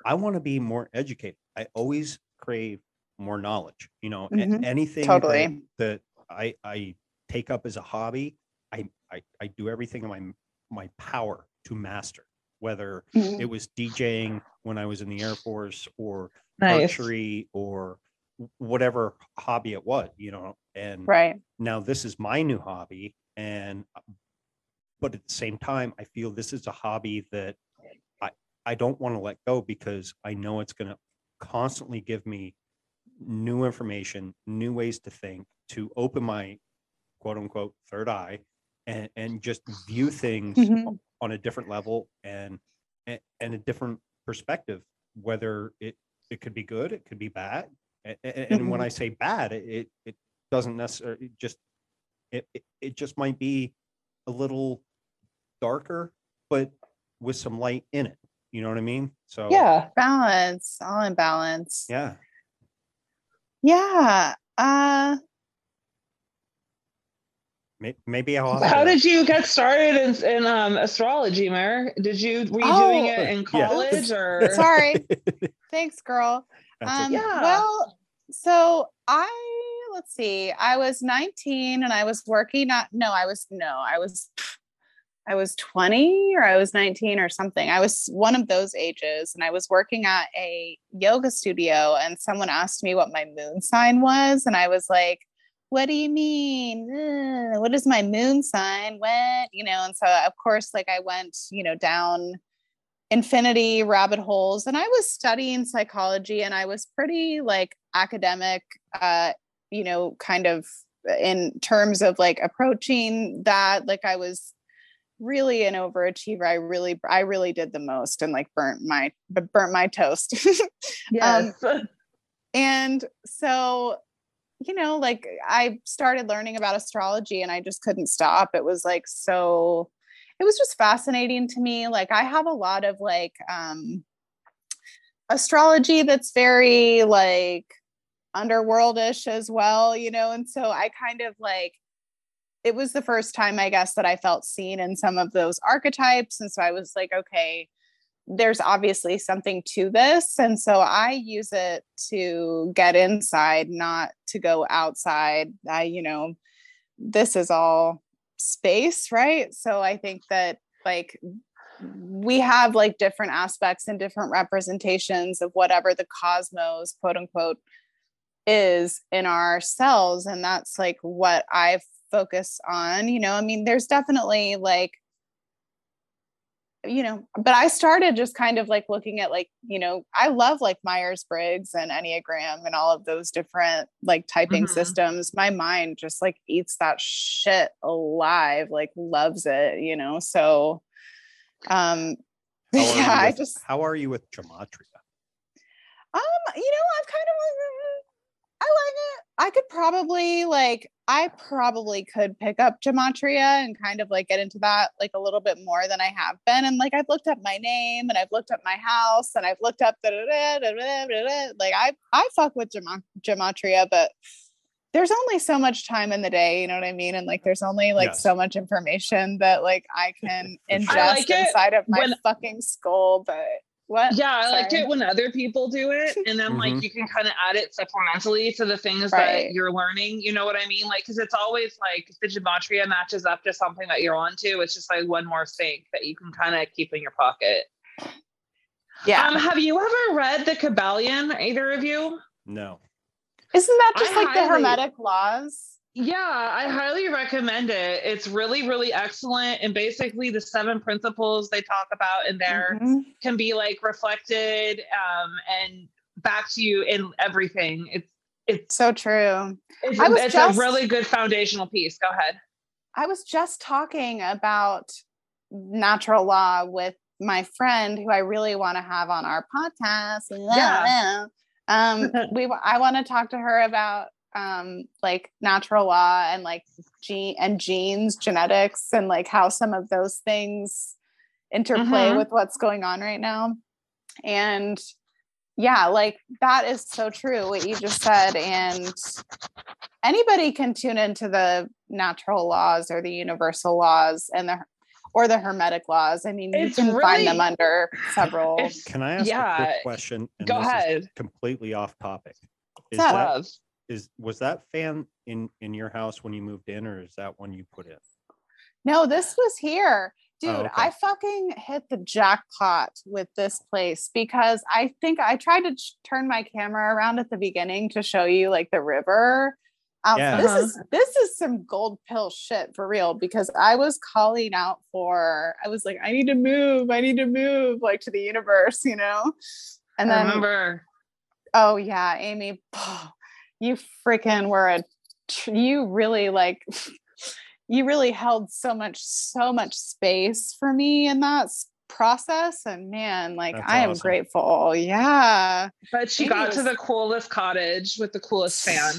I want to be more educated. I always crave more knowledge. You know, Mhm. anything that- Totally. that, I I take up as a hobby, I I, I do everything in my my power to master. Whether Mhm. it was DJing when I was in the Air Force or nice archery or whatever hobby it was, you know, and Right. now this is my new hobby and but at the same time i feel this is a hobby that i i don't want to let go because i know it's going to constantly give me new information new ways to think to open my quote unquote third eye and and just view things Mhm. on a different level and and, and a different perspective whether it it could be good it could be bad and, and when Mhm. i say bad it it, it doesn't necessarily just it, it it just might be a little darker but with some light in it you know what i mean so yeah Balance. All in balance. yeah Yeah. Uh maybe i'll have How to- did you get started in, in um, astrology, Mer? Did you were you doing Oh, it in yeah. college or? sorry. Thanks, girl. That's Um. Yeah. Well, so I let's see. I was 19 and I was working at no, I was no, I was I was 20 or I was 19 or something. I was one of those ages and I was working at a yoga studio and someone asked me what my moon sign was and I was like, "What do you mean? What is my moon sign? What?" You know, and so of course like I went, you know, down infinity rabbit holes and I was studying psychology and I was pretty like academic uh you know, kind of in terms of like approaching that like I was really an overachiever. I really, I really did the most and like burnt my, burnt my toast. yes. Um, and so, you know, like I started learning about astrology and I just couldn't stop. It was like so, it was just fascinating to me. Like I have a lot of like um astrology that's very like underworldish as well, you know, and so I kind of like it was the first time I guess that I felt seen in some of those archetypes. And so I was like, okay, there's obviously something to this. And so I use it to get inside, not to go outside. I, you know, this is all space, right? So I think that like we have like different aspects and different representations of whatever the cosmos, quote unquote, is in our cells. And that's like what I've focus on you know i mean there's definitely like you know but i started just kind of like looking at like you know i love like myers-briggs and enneagram and all of those different like typing mm-hmm. systems. My mind just like eats that shit alive like loves it you know? So um yeah i just how are you with gematria? Um you know i'm kind of i like it I could probably like I probably could pick up gematria and kind of like get into that like a little bit more than I have been. And like I've looked up my name and I've looked up my house and I've looked up like I I fuck with gematria, but there's only so much time in the day, you know what I mean? And like there's only like yes. so much information that like I can ingest I like inside of my when, fucking skull, but what? Yeah, I like it when other people do it, and then mm-hmm. like you can kind of add it supplementally to the things right. that you're learning. You know what I mean? Like, because it's always like if the gematria matches up to something that you're onto, it's just like one more thing that you can kind of keep in your pocket. Yeah. Um, have you ever read the Kybalion? Either of you? No. Isn't that just I like highly, the Hermetic laws? Yeah, I highly recommend it. It's really, really excellent. And basically, the seven principles they talk about in there mm-hmm. can be like reflected um, and back to you in everything. It's it's so true. It's, I was it's just, a really good foundational piece. Go ahead. I was just talking about natural law with my friend who I really want to have on our podcast. Yeah. Um, we I want to talk to her about um like natural law and like gene and genes genetics and like how some of those things interplay mm-hmm. with what's going on right now. And yeah like that is so true what you just said and anybody can tune into the natural laws or the universal laws and the or the hermetic laws. I mean it's you can really, find them under several can i ask yeah, a quick question? Go ahead. completely off topic. Is that, is was that fan in in your house when you moved in or is that one you put in? No this was here. Oh, dude oh, okay. i fucking hit the jackpot with this place because i think i tried to ch- turn my camera around at the beginning to show you like the river um, yeah. this is this is some gold pill shit for real because I was calling out for I was like I need to move I need to move like to the universe you know? And then remember. Oh yeah Amy you freaking were a you really like you really held so much so much space for me in that process and man like That's i am awesome. grateful. Yeah. But she got to the coolest cottage with the coolest fan.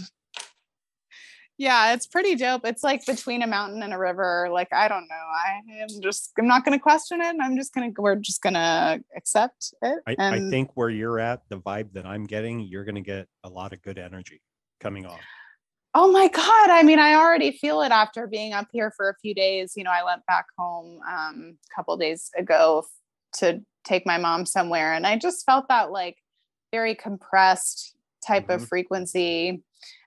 Yeah it's pretty dope. It's like between a mountain and a river. Like i don't know. I am just i'm not going to question it. I'm just going to we're just going to accept it I, and... I think where you're at the vibe that i'm getting you're going to get a lot of good energy coming off? Oh my God. I mean, I already feel it after being up here for a few days. You know, I went back home um, a couple days ago to take my mom somewhere, and I just felt that like very compressed type mm-hmm. of frequency.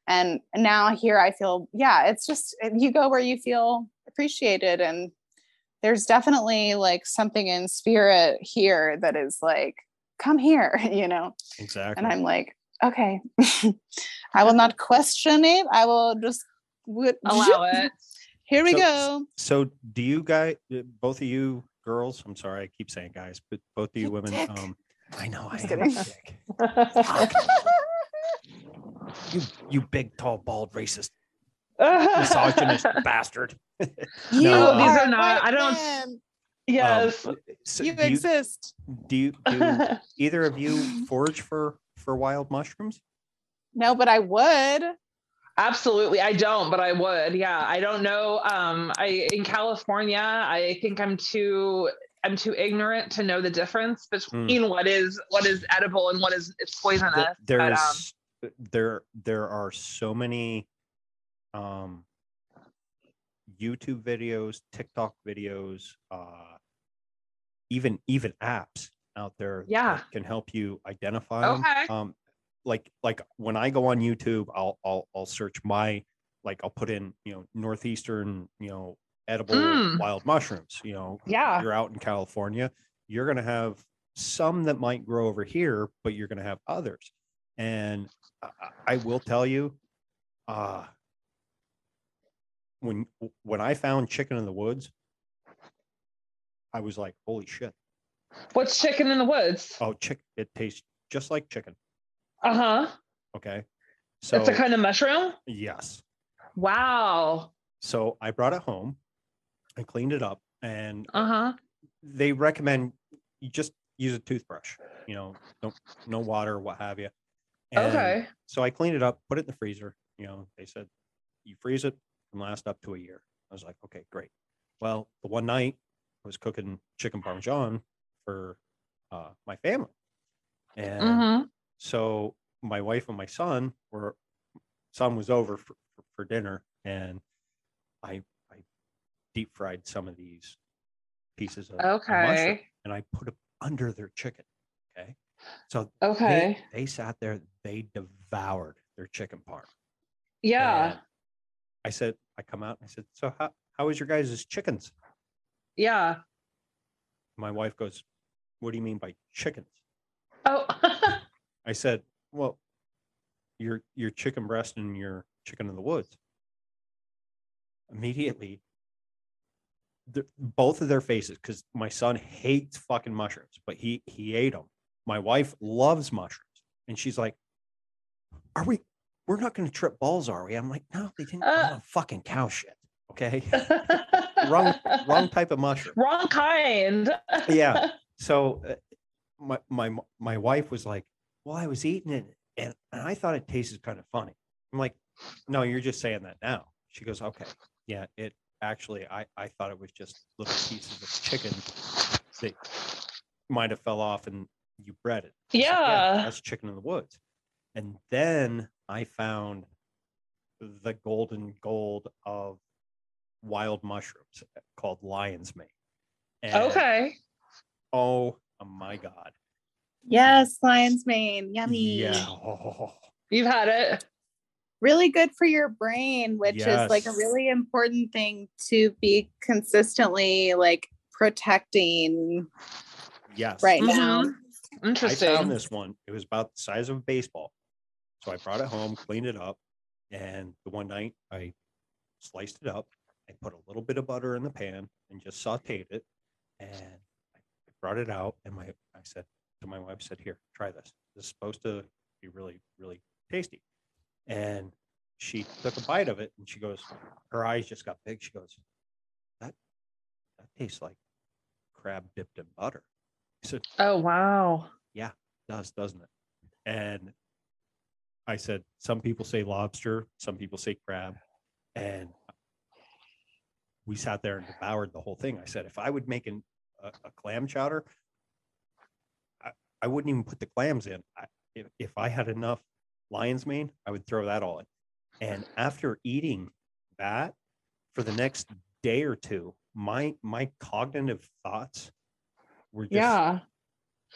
and now here i feel yeah it's just you go where you feel appreciated and there's definitely like something in spirit here that is like come here you know exactly and i'm like okay. I will not question it. I will just allow it. Here we so, go. so do you guys both of you girls i'm sorry i keep saying guys but both of you women dick. um i know i am a kidding. dick. you you big tall bald racist misogynist bastard. You No, these are are not- I don't- man. yes. Um, so you do you, exist. do you do either of you forage for for wild mushrooms no but i would Absolutely. I don't, but I would. Yeah. I don't know. Um, I in California, I think I'm too I'm too ignorant to know the difference between what is what is edible and what is it's poisonous. Th- but, there's um, there there are so many um youtube videos tiktok videos uh even even apps out there Yeah. can help you identify. Okay. um like like when i go on youtube i'll i'll i'll search my like i'll put in you know northeastern you know edible Mm. wild mushrooms you know Yeah. you're out in california you're going to have some that might grow over here but you're going to have others and I, I I will tell you uh when when i found chicken in the woods i was like holy shit What's chicken in the woods? oh chick it tastes just like chicken Uh-huh. okay so It's a kind of mushroom. yes Wow. so i brought it home i cleaned it up and Uh-huh. they recommend you just use a toothbrush you know don't no water what have you And Okay. so i cleaned it up put it in the freezer you know they said you freeze it can last up to a year i was like okay great well the one night i was cooking chicken parmesan for uh, my family and Mm-hmm. so my wife and my son were son was over for, for, for dinner and i i deep fried some of these pieces of, Okay. and i put it under their chicken okay so Okay. they, they sat there they devoured their chicken parm Yeah. and i said i come out and i said so how, how is your guys' chickens Yeah. my wife goes what do you mean by chickens Oh. I said, "Well, your your chicken breast and your chicken in the woods." Immediately, the, both of their faces, because my son hates fucking mushrooms, but he he ate them. My wife loves mushrooms, and she's like, "Are we? We're not going to trip balls, are we?" I'm like, "No, they didn't. Uh. Fucking cow shit." Okay, wrong wrong type of mushroom. Wrong kind. Yeah. So uh, my my my wife was like, "Well, I was eating it, and, and I thought it tasted kind of funny." I'm like, "No, you're just saying that now." She goes, "Okay, yeah, it actually, I I thought it was just little pieces of chicken that might have fell off and you bred it." I said, Yeah. that's chicken in the woods. And then I found the golden gold of wild mushrooms called lion's mane. And Okay. Oh my god. yes lion's mane yummy Yeah. Oh, You've had it. really good for your brain which is like a really important thing to be consistently like protecting yes. right Mhm. now I Interesting. found this one. It was about the size of a baseball. So I brought it home, cleaned it up, and the one night I sliced it up. I put a little bit of butter in the pan and just sauteed it. And I brought it out, and my I said to my wife, I said, "Here, try this. This is supposed to be really, really tasty." And she took a bite of it, and she goes, her eyes just got big. She goes, "That that tastes like crab dipped in butter." I said, Oh wow. Yeah, does, doesn't it? And I said, some people say lobster, some people say crab. And we sat there and devoured the whole thing. I said, if I would make an, a, a clam chowder, I, I wouldn't even put the clams in. I, if, if I had enough lion's mane, I would throw that all in. And after eating that for the next day or two, my my cognitive thoughts were just Yeah.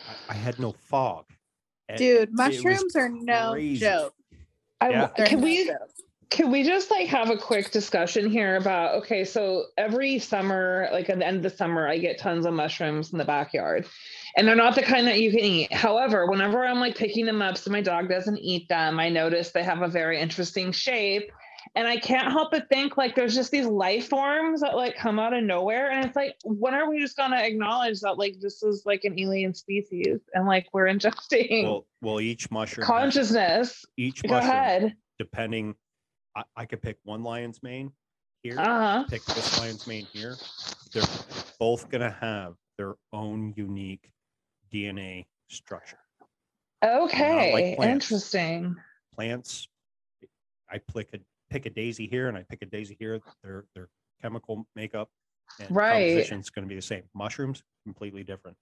I, I had no fog. And dude mushrooms are no crazy. joke I, yeah. Can we can we just like have a quick discussion here about okay, so every summer, like at the end of the summer, I get tons of mushrooms in the backyard. And they're not the kind that you can eat. However, whenever I'm like picking them up so my dog doesn't eat them, I notice they have a very interesting shape. And I can't help but think like there's just these life forms that like come out of nowhere. And it's like, when are we just gonna acknowledge that like this is like an alien species and like we're ingesting well, well each mushroom consciousness. Each Go mushroom, ahead. depending I, I could pick one lion's mane here, uh-huh. pick this lion's mane here. They're both gonna have their own unique DNA structure. Okay, like interesting. Plants, I pick a pick a daisy here and I pick a daisy here. Their their chemical makeup and right. composition is going to be the same. Mushrooms completely different.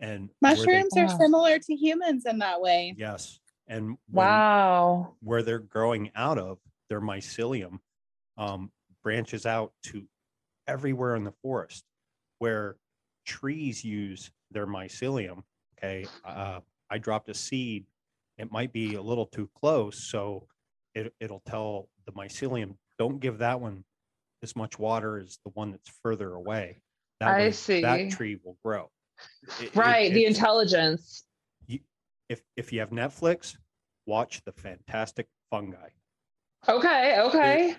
And mushrooms they, are similar to humans in that way. Yes, and wow, where they're growing out of their mycelium um, branches out to everywhere in the forest where trees use their mycelium okay? Uh, i dropped a seed. It might be a little too close so it, it'll tell the mycelium don't give that one as much water as the one that's further away. That i see. that tree will grow. It, right it, the intelligence. You, if if you have netflix watch the fantastic fungi Okay. Okay.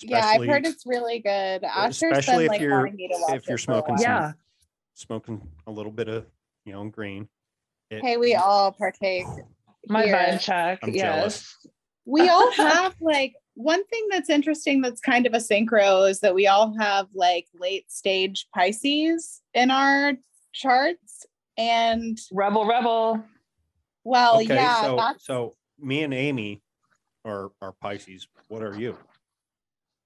yeah, I've heard it's really good. Asher's especially been, if like, you're if you're smoking, some, yeah, smoking a little bit of you know green. It, hey, we all partake. My vibe check. I'm yes. Jealous. We all have like one thing that's interesting that's kind of a synchro is that we all have like late stage Pisces in our charts and rebel rebel. Well, okay, yeah, so, so me and Amy are are Pisces. What are you?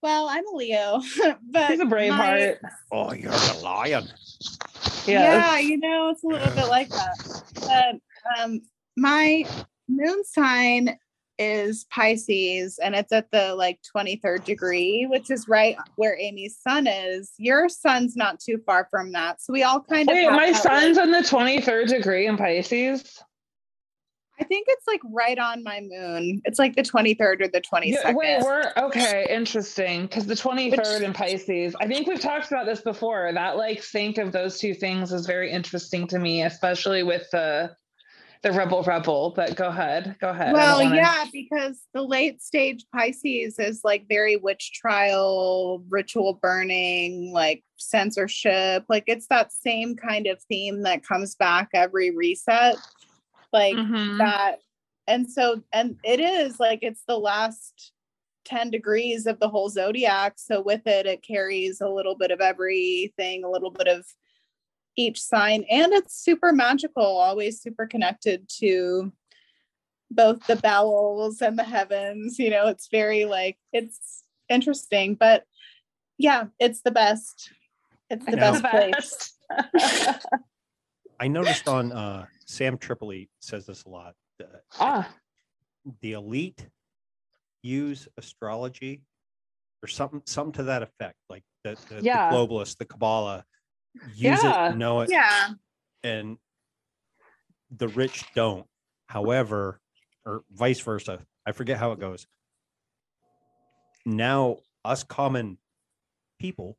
Well, I'm a Leo, but he's a brave my, heart. Oh, you're a lion. Yes. Yeah, you know, it's a little bit like that. But um, my moon sign is Pisces and it's at the like 23rd degree, which is right where Amy's sun is. Your sun's not too far from that. So we all kind of Wait, my sun's like, in the 23rd degree in Pisces. I think it's like right on my moon. It's like the 23rd or the 22nd. Yeah, wait, we're okay, interesting. Because the 23rd Which, in Pisces, I think we've talked about this before. That like sync of those two things is very interesting to me, especially with the the rebel rebel. But go ahead, go ahead. Well, wanna... yeah, because the late stage Pisces is like very witch trial, ritual burning, like censorship. Like it's that same kind of theme that comes back every reset like mm-hmm. that. And so and it is like it's the last 10 degrees of the whole zodiac. So with it it carries a little bit of everything a little bit of each sign. And it's super magical always super connected to both the bowels and the heavens you know it's very like it's interesting but yeah it's the best. It's the best place. i noticed on uh Sam Tripoli says this a lot. Uh, ah. The elite use astrology or something, something to that effect. Like the, the, yeah. the globalists, the Kabbalah, use yeah. it, know it. Yeah. And the rich don't. However, or vice versa. I forget how it goes. Now, us common people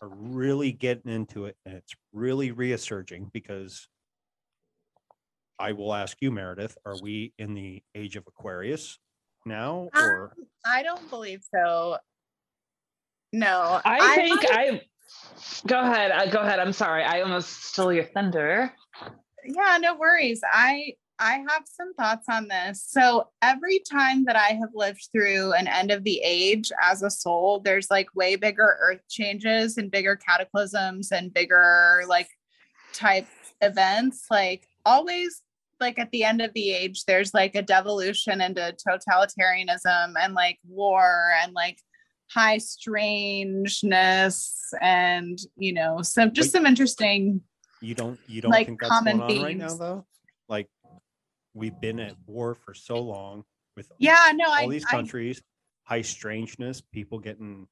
are really getting into it and it's really resurging because I will ask you, Meredith, are we in the age of Aquarius now um, or um, I don't believe so. No. I, I think I go ahead. Uh, go ahead. I'm sorry. I almost stole your thunder. Yeah, no worries. I I have some thoughts on this. So every time that I have lived through an end of the age as a soul, there's like way bigger earth changes and bigger cataclysms and bigger like type events. Like always like at the end of the age there's like a devolution into totalitarianism and like war and like high strangeness and you know some just some interesting you don't you don't like think that's common going on right now though? Like we've been at war for so long with yeah no all I, these countries I, high strangeness people getting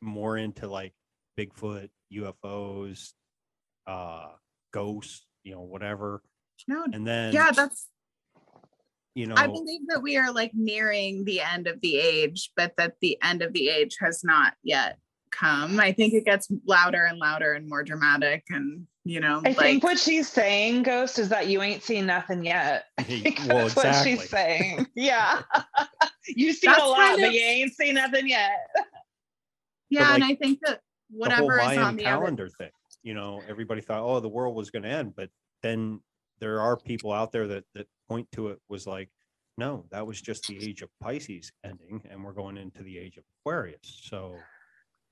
more into like bigfoot ufos uh ghosts you know whatever no, and then yeah, that's you know I believe that we are like nearing the end of the age, but that the end of the age has not yet come. I think it gets louder and louder and more dramatic and you know I like, think what she's saying, Ghost, is that you ain't seen nothing yet. I think well, that's exactly. what she's saying. yeah. You've seen that's a lot, of, but you ain't seen nothing yet. Yeah, like, and I think that whatever is on the calendar other... thing, you know, everybody thought, oh, the world was gonna end, but then there are people out there that that point to it was like, no, that was just the age of Pisces ending, and we're going into the age of Aquarius. So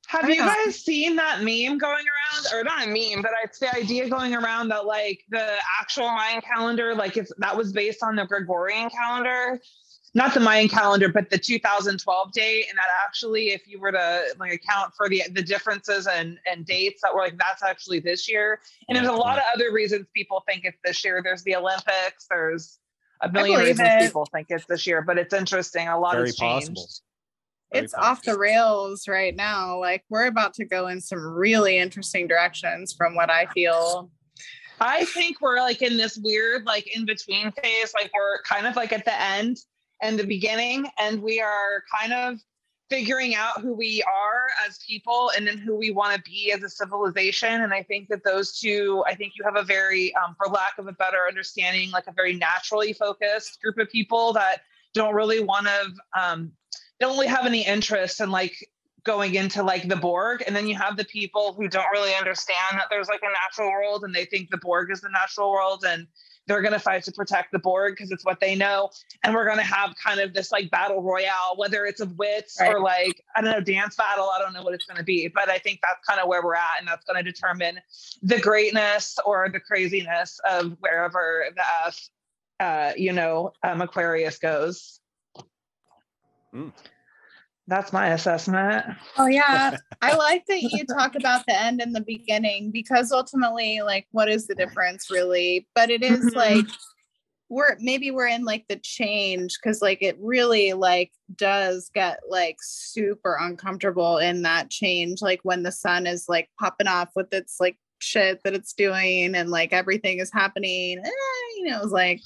have you guys seen that meme going around, or not a meme, but it's the idea going around that like the actual Mayan calendar, like it's that was based on the Gregorian calendar, not the Mayan calendar, but the 2012 date, and that actually, if you were to like account for the the differences and and dates, that were like that's actually this year. And there's a lot of other reasons people think it's this year. There's the Olympics. There's a million reasons it. people think it's this year, but it's interesting. A lot Very has changed. Possible it's off the rails right now. Like we're about to go in some really interesting directions from what I feel. I think we're like in this weird, like in between phase. Like we're kind of like at the end and the beginning, and we are kind of figuring out who we are as people and then who we want to be as a civilization. And I think that those two, I think you have a very, um, for lack of a better understanding, like a very naturally focused group of people that don't really want to um, don't really have any interest in like going into like the Borg. And then you have the people who don't really understand that there's like a natural world and they think the Borg is the natural world and they're going to fight to protect the Borg because it's what they know. And we're going to have kind of this like battle royale, whether it's of wits right. or like, I don't know, dance battle. I don't know what it's going to be, but I think that's kind of where we're at. And that's going to determine the greatness or the craziness of wherever the, uh, you know, um, Aquarius goes. Mm. That's my assessment. Oh yeah. I like that you talk about the end and the beginning because ultimately like what is the difference really? But it is mm-hmm. like we're maybe we're in like the change because like it really like does get like super uncomfortable in that change like when the sun is like popping off with its like shit that it's doing and like everything is happening eh, you know it's like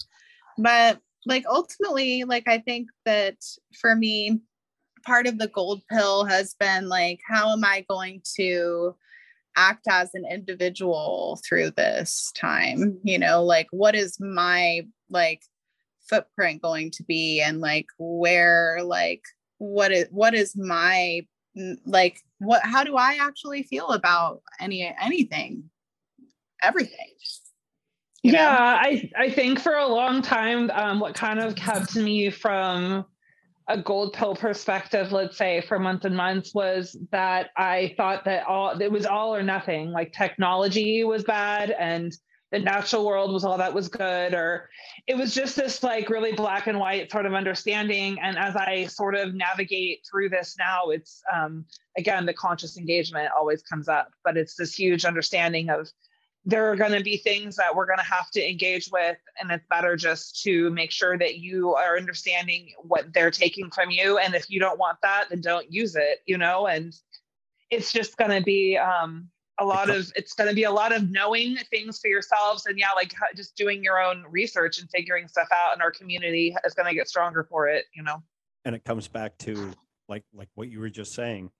but like ultimately like i think that for me part of the gold pill has been like how am i going to act as an individual through this time? You know like what is my like footprint going to be? And like where like what is what is my like what how do i actually feel about any anything? Everything yeah, I I think for a long time, um, what kind of kept me from a gold pill perspective, let's say for months and months, was that I thought that all it was all or nothing. Like technology was bad and the natural world was all that was good, or it was just this like really black and white sort of understanding. And as I sort of navigate through this now, it's um, again the conscious engagement always comes up, but it's this huge understanding of there are going to be things that we're going to have to engage with and it's better just to make sure that you are understanding what they're taking from you and if you don't want that then don't use it you know? And it's just going to be um, a lot of it's going to be a lot of knowing things for yourselves and yeah like just doing your own research and figuring stuff out and our community is going to get stronger for it you know? And it comes back to like like what you were just saying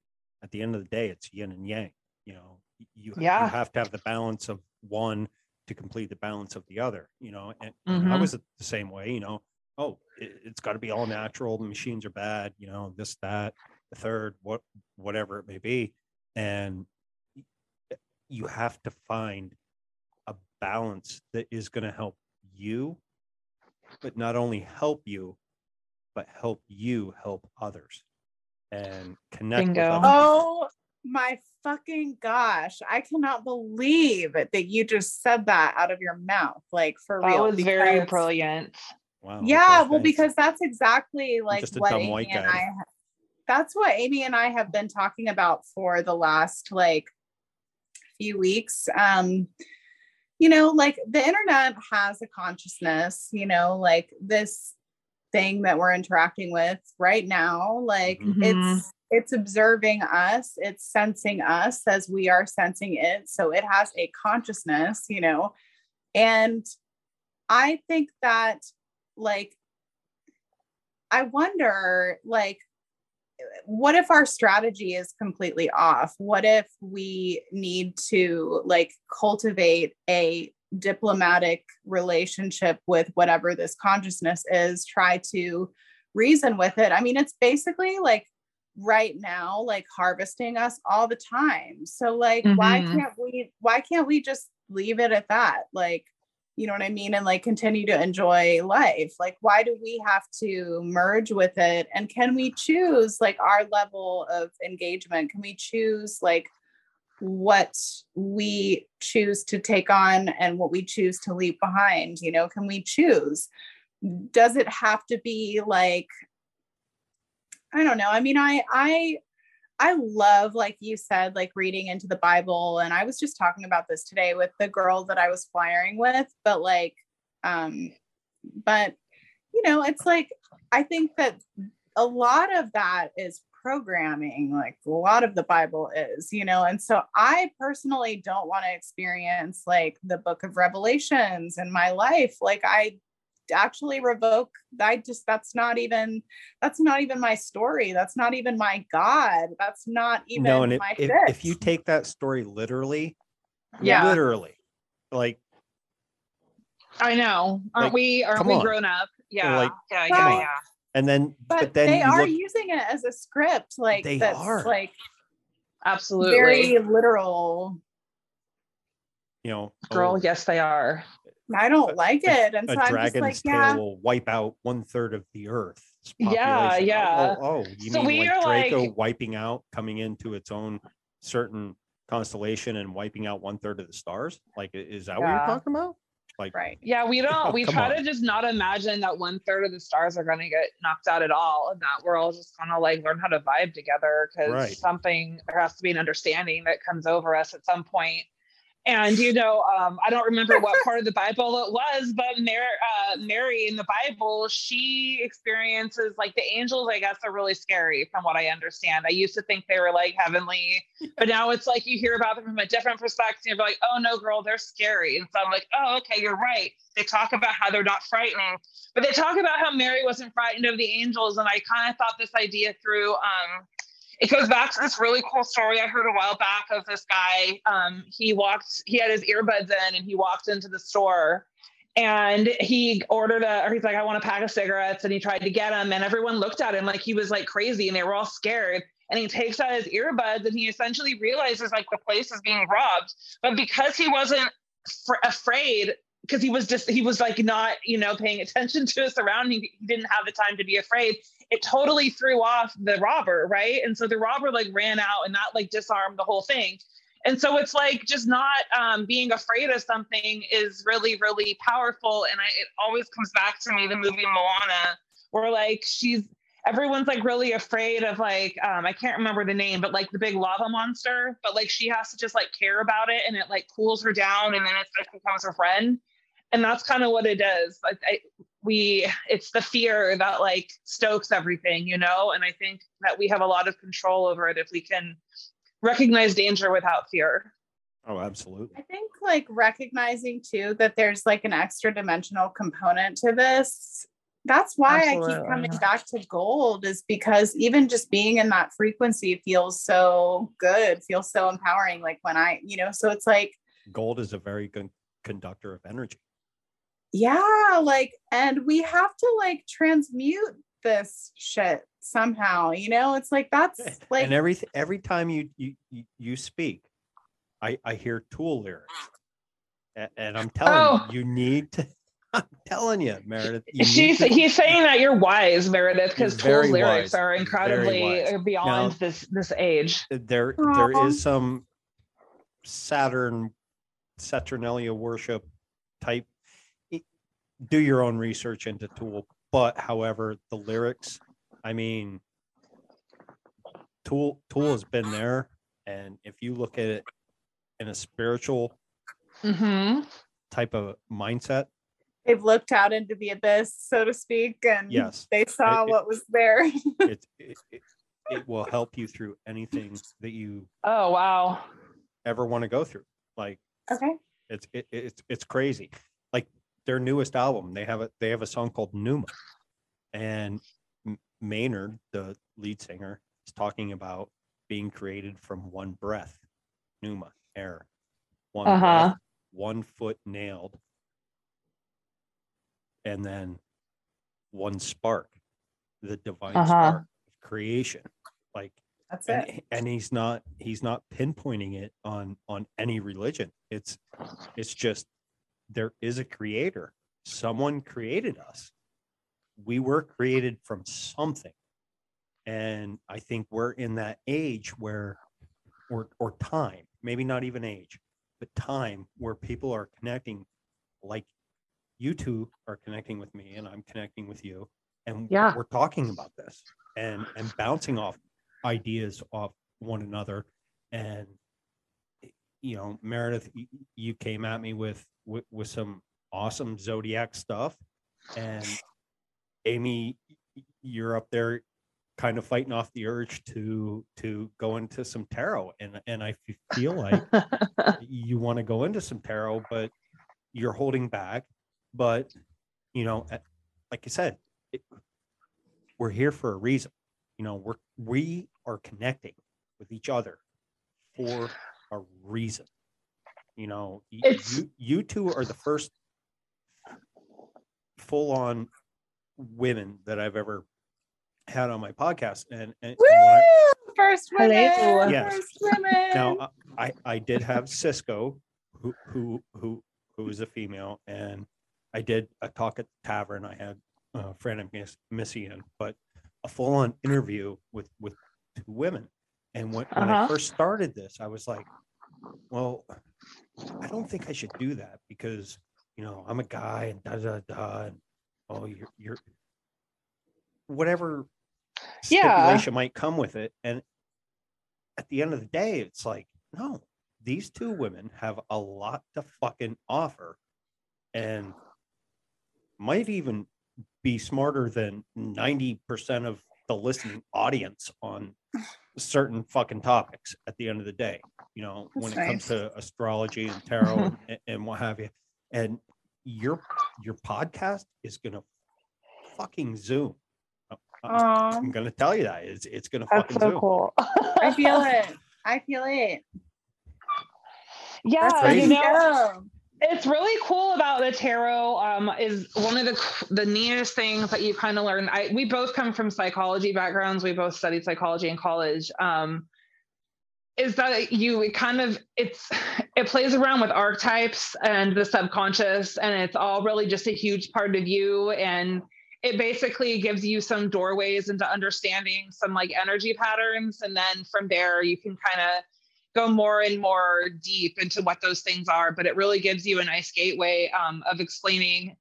at the end of the day it's yin and yang you know? You, yeah. you have to have the balance of one to complete the balance of the other you know and, mm-hmm. i was the same way you know oh it, has got to be all natural the machines are bad you know this that the third what whatever it may be and you have to find a balance that is going to help you but not only help you but help you help others and connect Bingo. oh my fucking gosh. I cannot believe that you just said that out of your mouth. Like for that real. That was very brilliant. Wow. Yeah, well, because that's exactly like what Amy and I that's what Amy and I have been talking about for the last like few weeks. Um, you know, like the internet has a consciousness, you know, like this thing that we're interacting with right now, like mm-hmm. it's it's observing us it's sensing us as we are sensing it so it has a consciousness you know and i think that like I wonder like what if our strategy is completely off? What if we need to like cultivate a diplomatic relationship with whatever this consciousness is, try to reason with it? I mean, it's basically like right now like harvesting us all the time. So like mm-hmm. why can't we why can't we just leave it at that? Like you know what I mean? And like continue to enjoy life. Like, why do we have to merge with it? And can we choose like our level of engagement? Can we choose like what we choose to take on and what we choose to leave behind? You know, can we choose? Does it have to be like, I don't know. I mean, I, I, I love, like you said, like reading into the Bible. And I was just talking about this today with the girl that I was flying with, but like, um, but you know, it's like, I think that a lot of that is programming, like a lot of the Bible is, you know, and so I personally don't want to experience like the book of Revelations in my life. Like, I actually revoke i just that's not even that's not even my story. That's not even my god. That's not even no, and my if, if, you take that story literally yeah. literally like i know. Aren't like, we aren't we on. grown up? Yeah like, yeah yeah, yeah. and then but, but then they are look, using it as a script like they that's are. like absolutely. very literal you know girl oh, yes they are I don't like it. And a so I'm dragon's like, tail yeah. will wipe out one third of the earth. Yeah, oh, yeah. Oh, oh, you so mean like Draco like... wiping out, coming into its own certain constellation and wiping out one third of the stars? Like, is that yeah. what you're talking about? Like, right? Yeah, we don't. Oh, we try on. to just not imagine that one third of the stars are going to get knocked out at all, and that we're all just going to like learn how to vibe together because right. something there has to be an understanding that comes over us at some point and you know, um, I don't remember what part of the Bible it was, but Mary, uh, Mary in the Bible, she experiences like the angels. I guess are really scary, from what I understand. I used to think they were like heavenly, but now it's like you hear about them from a different perspective. You're like, oh no, girl, they're scary. And so I'm like, oh, okay, you're right. They talk about how they're not frightening, but they talk about how Mary wasn't frightened of the angels, and I kind of thought this idea through. Um, it goes back to this really cool story I heard a while back of this guy. Um, he walked, he had his earbuds in and he walked into the store and he ordered a, or he's like, I want a pack of cigarettes. And he tried to get them and everyone looked at him like he was like crazy and they were all scared. And he takes out his earbuds and he essentially realizes like the place is being robbed. But because he wasn't fr- afraid, because he was just he was like not you know paying attention to his surroundings he didn't have the time to be afraid it totally threw off the robber, right? And so the robber like ran out and that like disarmed the whole thing. And so it's like just not um, being afraid of something is really, really powerful. And I, it always comes back to me the movie Moana, where like she's everyone's like really afraid of like um, I can't remember the name, but like the big lava monster. But like she has to just like care about it, and it like cools her down, and then it like becomes her friend. And that's kind of what it is. Like I, we it's the fear that like stokes everything you know? And i think that we have a lot of control over it if we can recognize danger without fear. Oh absolutely. I think like recognizing too that there's like an extra dimensional component to this that's why absolutely. i keep coming back to gold is because even just being in that frequency feels so good feels so empowering like when i you know so it's like gold is a very good conductor of energy yeah like and we have to like transmute this shit somehow you know it's like that's like and every every time you you you speak i i hear tool lyrics and, and i'm telling oh. you you need to i'm telling you meredith you she's to, he's saying that you're wise meredith because tool's lyrics wise. are incredibly uh, beyond now, this this age uh, there Aww. there is some saturn saturnalia worship type do your own research into Tool. But however, the lyrics, I mean, Tool Tool has been there, and if you look at it in a spiritual mm-hmm. type of mindset, they've looked out into the abyss, so to speak, and yes, they saw it, what was there. it, it, it, it will help you through anything that you. Oh wow! Ever want to go through? Like okay, it's it, it's it's crazy their newest album. They have a they have a song called Pneuma, and Maynard, the lead singer, is talking about being created from one breath, Pneuma air, one uh-huh. breath, one foot nailed, and then one spark, the divine uh-huh. spark of creation. Like that's and, it. And he's not he's not pinpointing it on on any religion. It's it's just there is a creator. Someone created us. We were created from something. And I think we're in that age where or or time, maybe not even age, but time where people are connecting like you two are connecting with me and I'm connecting with you and yeah. we're talking about this and and bouncing off ideas off one another and you know Meredith you came at me with with, with some awesome zodiac stuff. And Amy you're up there kind of fighting off the urge to to go into some tarot. And and I feel like you want to go into some tarot but you're holding back. But you know like I said it, we're here for a reason. You know we're we are connecting with each other for a reason you know it's... you you two are the first full on women that I've ever had on my podcast, and, and, Woo! and I, first women, yes. first women. Now I I did have Cisco, who who who who was a female, and I did a talk at the tavern. I had uh, Fran Miss, Missy in, but a full on interview with with two women. And when, when uh-huh. I first started this, I was like, well, I don't think I should do that because you know I'm a guy and da da da. And, oh, you're you're whatever stipulation yeah. might come with it. And at the end of the day, it's like, no, these two women have a lot to fucking offer and might even be smarter than 90% of the listening audience on certain fucking topics at the end of the day, you know, That's when it nice. comes to astrology and tarot and, and what have you. And your your podcast is gonna fucking zoom. I'm gonna tell you that it's it's gonna That's fucking so zoom. cool. I feel it. I feel it. Yeah, you know, it's really cool about the tarot. Um, is one of the the neatest things that you kind of learn. I we both come from psychology backgrounds. We both studied psychology in college. Um, is that you it kind of it's it plays around with archetypes and the subconscious, and it's all really just a huge part of you and it basically gives you some doorways into understanding some like energy patterns and then from there you can kind of go more and more deep into what those things are but it really gives you a nice gateway um, of explaining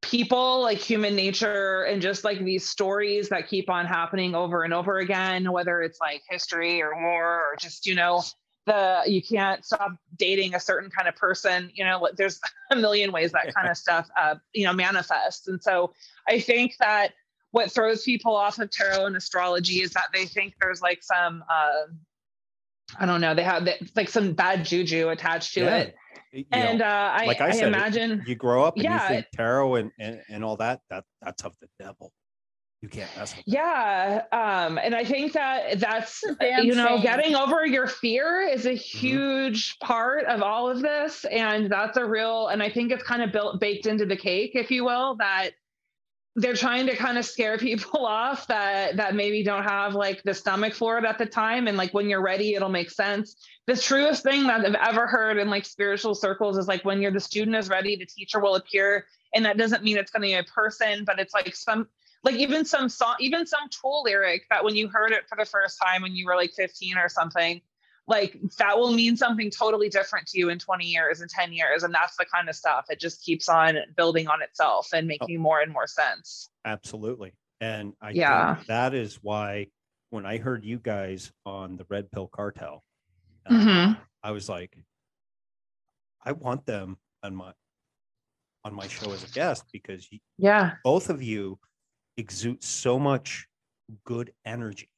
people like human nature and just like these stories that keep on happening over and over again whether it's like history or war or just you know the you can't stop dating a certain kind of person you know there's a million ways that kind of stuff uh, you know manifests. And so i think that what throws people off of tarot and astrology is that they think there's like some uh, i don't know they have like some bad juju attached to yeah. it you and know, uh, I, like I, I said, imagine you grow up and yeah, you think tarot and, and, and all that that that's of the devil you can't mess with. Yeah, um, and I think that that's you know shame. getting over your fear is a mm-hmm. huge mm-hmm. part of all of this, and that's a real. And I think it's kind of built baked into the cake, if you will, that they're trying to kind of scare people off that that maybe don't have like the stomach for it at the time. And like when you're ready it'll make sense. The truest thing that i've ever heard in like spiritual circles is like when you're the student is ready the teacher will appear. And that doesn't mean it's going to be a person but it's like some like even some song, even some Tool lyric that when you heard it for the first time when you were like 15 or something, like that will mean something totally different to you in 20 years and 10 years. And that's the kind of stuff. It just keeps on building on itself and oh. making oh, more and more sense. Absolutely. And I yeah. think that is why when I heard you guys on the Red Pill Cartel, uh, mm-hmm. I was like, I want them on my on my show as a guest because you, yeah, both of you exude so much good energy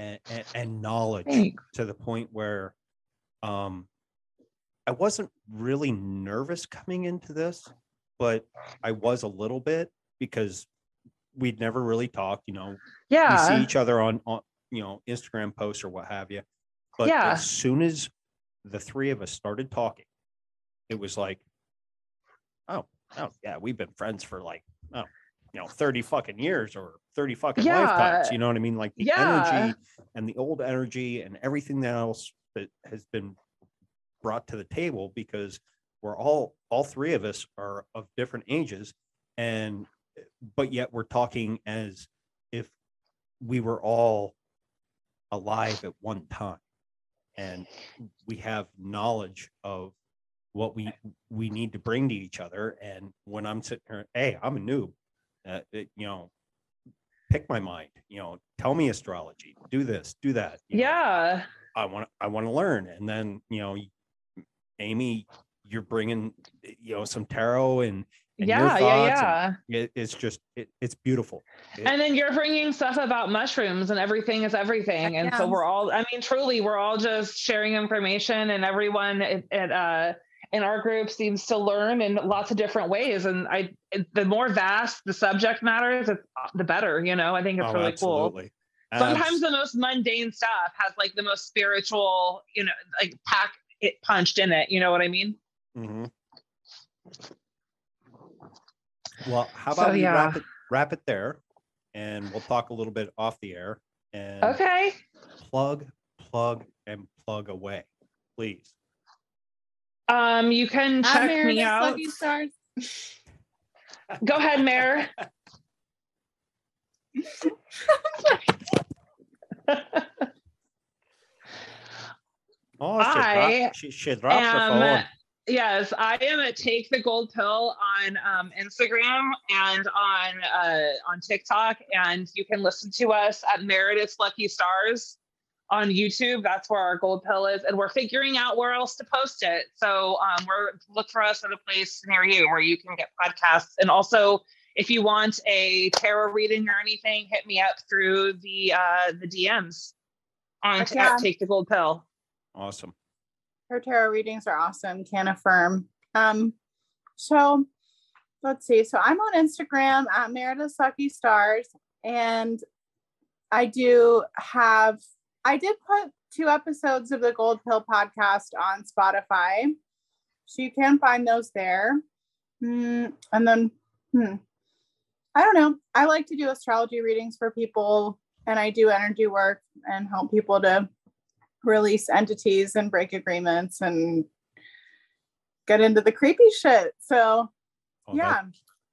and, and, and knowledge Thanks. to the point where um, I wasn't really nervous coming into this, but I was a little bit because we'd never really talked. You know, yeah, we see each other on on you know Instagram posts or what have you. But yeah. as soon as the three of us started talking, it was like, oh, oh yeah, we've been friends for like oh, you know, 30 fucking years or 30 fucking yeah. lifetimes. You know what I mean? Like the yeah. energy and the old energy and everything else that has been brought to the table because we're all all three of us are of different ages and but yet we're talking as if we were all alive at one time and we have knowledge of what we we need to bring to each other and when i'm sitting here hey i'm a noob uh, it, you know pick my mind you know tell me astrology do this do that yeah know, i want i want to learn and then you know amy you're bringing you know some tarot and, and yeah yeah yeah. it, it's just it, it's beautiful. It, and then you're bringing stuff about mushrooms and everything is everything and yeah. so we're all i mean truly we're all just sharing information and everyone at, uh in our group seems to learn in lots of different ways and i the more vast the subject matters the better you know i think it's oh, really absolutely. cool sometimes the most mundane stuff has like the most spiritual you know like pack it punched in it you know what i mean Mm-hmm. Well, how about so, we yeah. wrap it, wrap it there, and we'll talk a little bit off the air. And okay. Plug, plug, and plug away, please. Um, you can check me out. Go ahead, Mayor. oh, I she, she dropped am, the phone. Yes, I am at Take the Gold Pill on um, Instagram and on uh, on TikTok, and you can listen to us at Meredith's Lucky Stars on YouTube. That's where our gold pill is, and we're figuring out where else to post it. So um, we're look for us at a place near you where you can get podcasts, and also if you want a tarot reading or anything, hit me up through the uh, the DMs on okay. at Take the Gold Pill. Awesome her tarot readings are awesome. Can affirm. Um, so let's see. So I'm on Instagram at Meredith Lucky Stars, and I do have. I did put two episodes of the Gold Pill podcast on Spotify, so you can find those there. Mm, and then, hmm, I don't know. I like to do astrology readings for people, and I do energy work and help people to release entities and break agreements and get into the creepy shit. So, oh, yeah. That,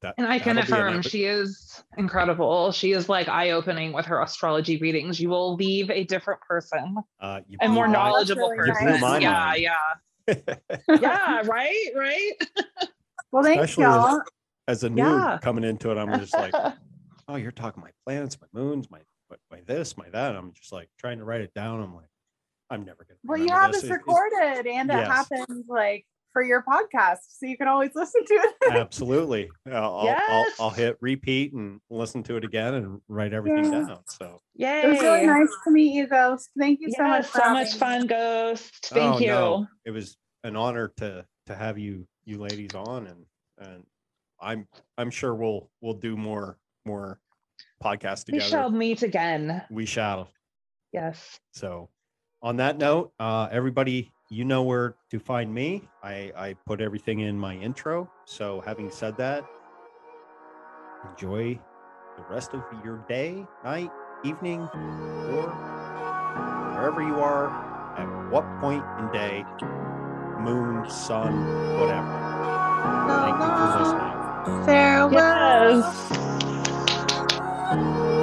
that, and I can affirm she is incredible. She is like eye opening with her astrology readings. You will leave a different person, uh, a more knowledgeable really person. Nice. Yeah, yeah, yeah. Right, right. well, thanks, y'all. As, as a new yeah. coming into it, I'm just like, oh, you're talking my planets, my moons, my my this, my that. I'm just like trying to write it down. I'm like, I'm never gonna. Well, you have this, this recorded, and it yes. happens like for your podcast, so you can always listen to it. Absolutely, I'll, yes. I'll, I'll, I'll, hit repeat and listen to it again and write everything yeah. down. So, yay! It was really nice to meet you, Ghost. Thank you yes, so much. So much fun. Ghost. Thank oh, you. No. It was an honor to to have you you ladies on, and and I'm I'm sure we'll we'll do more more podcasts together. We shall meet again. We shall. Yes. So on that note, uh, everybody, you know where to find me. I, I put everything in my intro. So, having said that, enjoy the rest of your day, night, evening, or wherever you are, at what point in day, moon, sun, whatever. Thank you for listening. Farewell. Yes.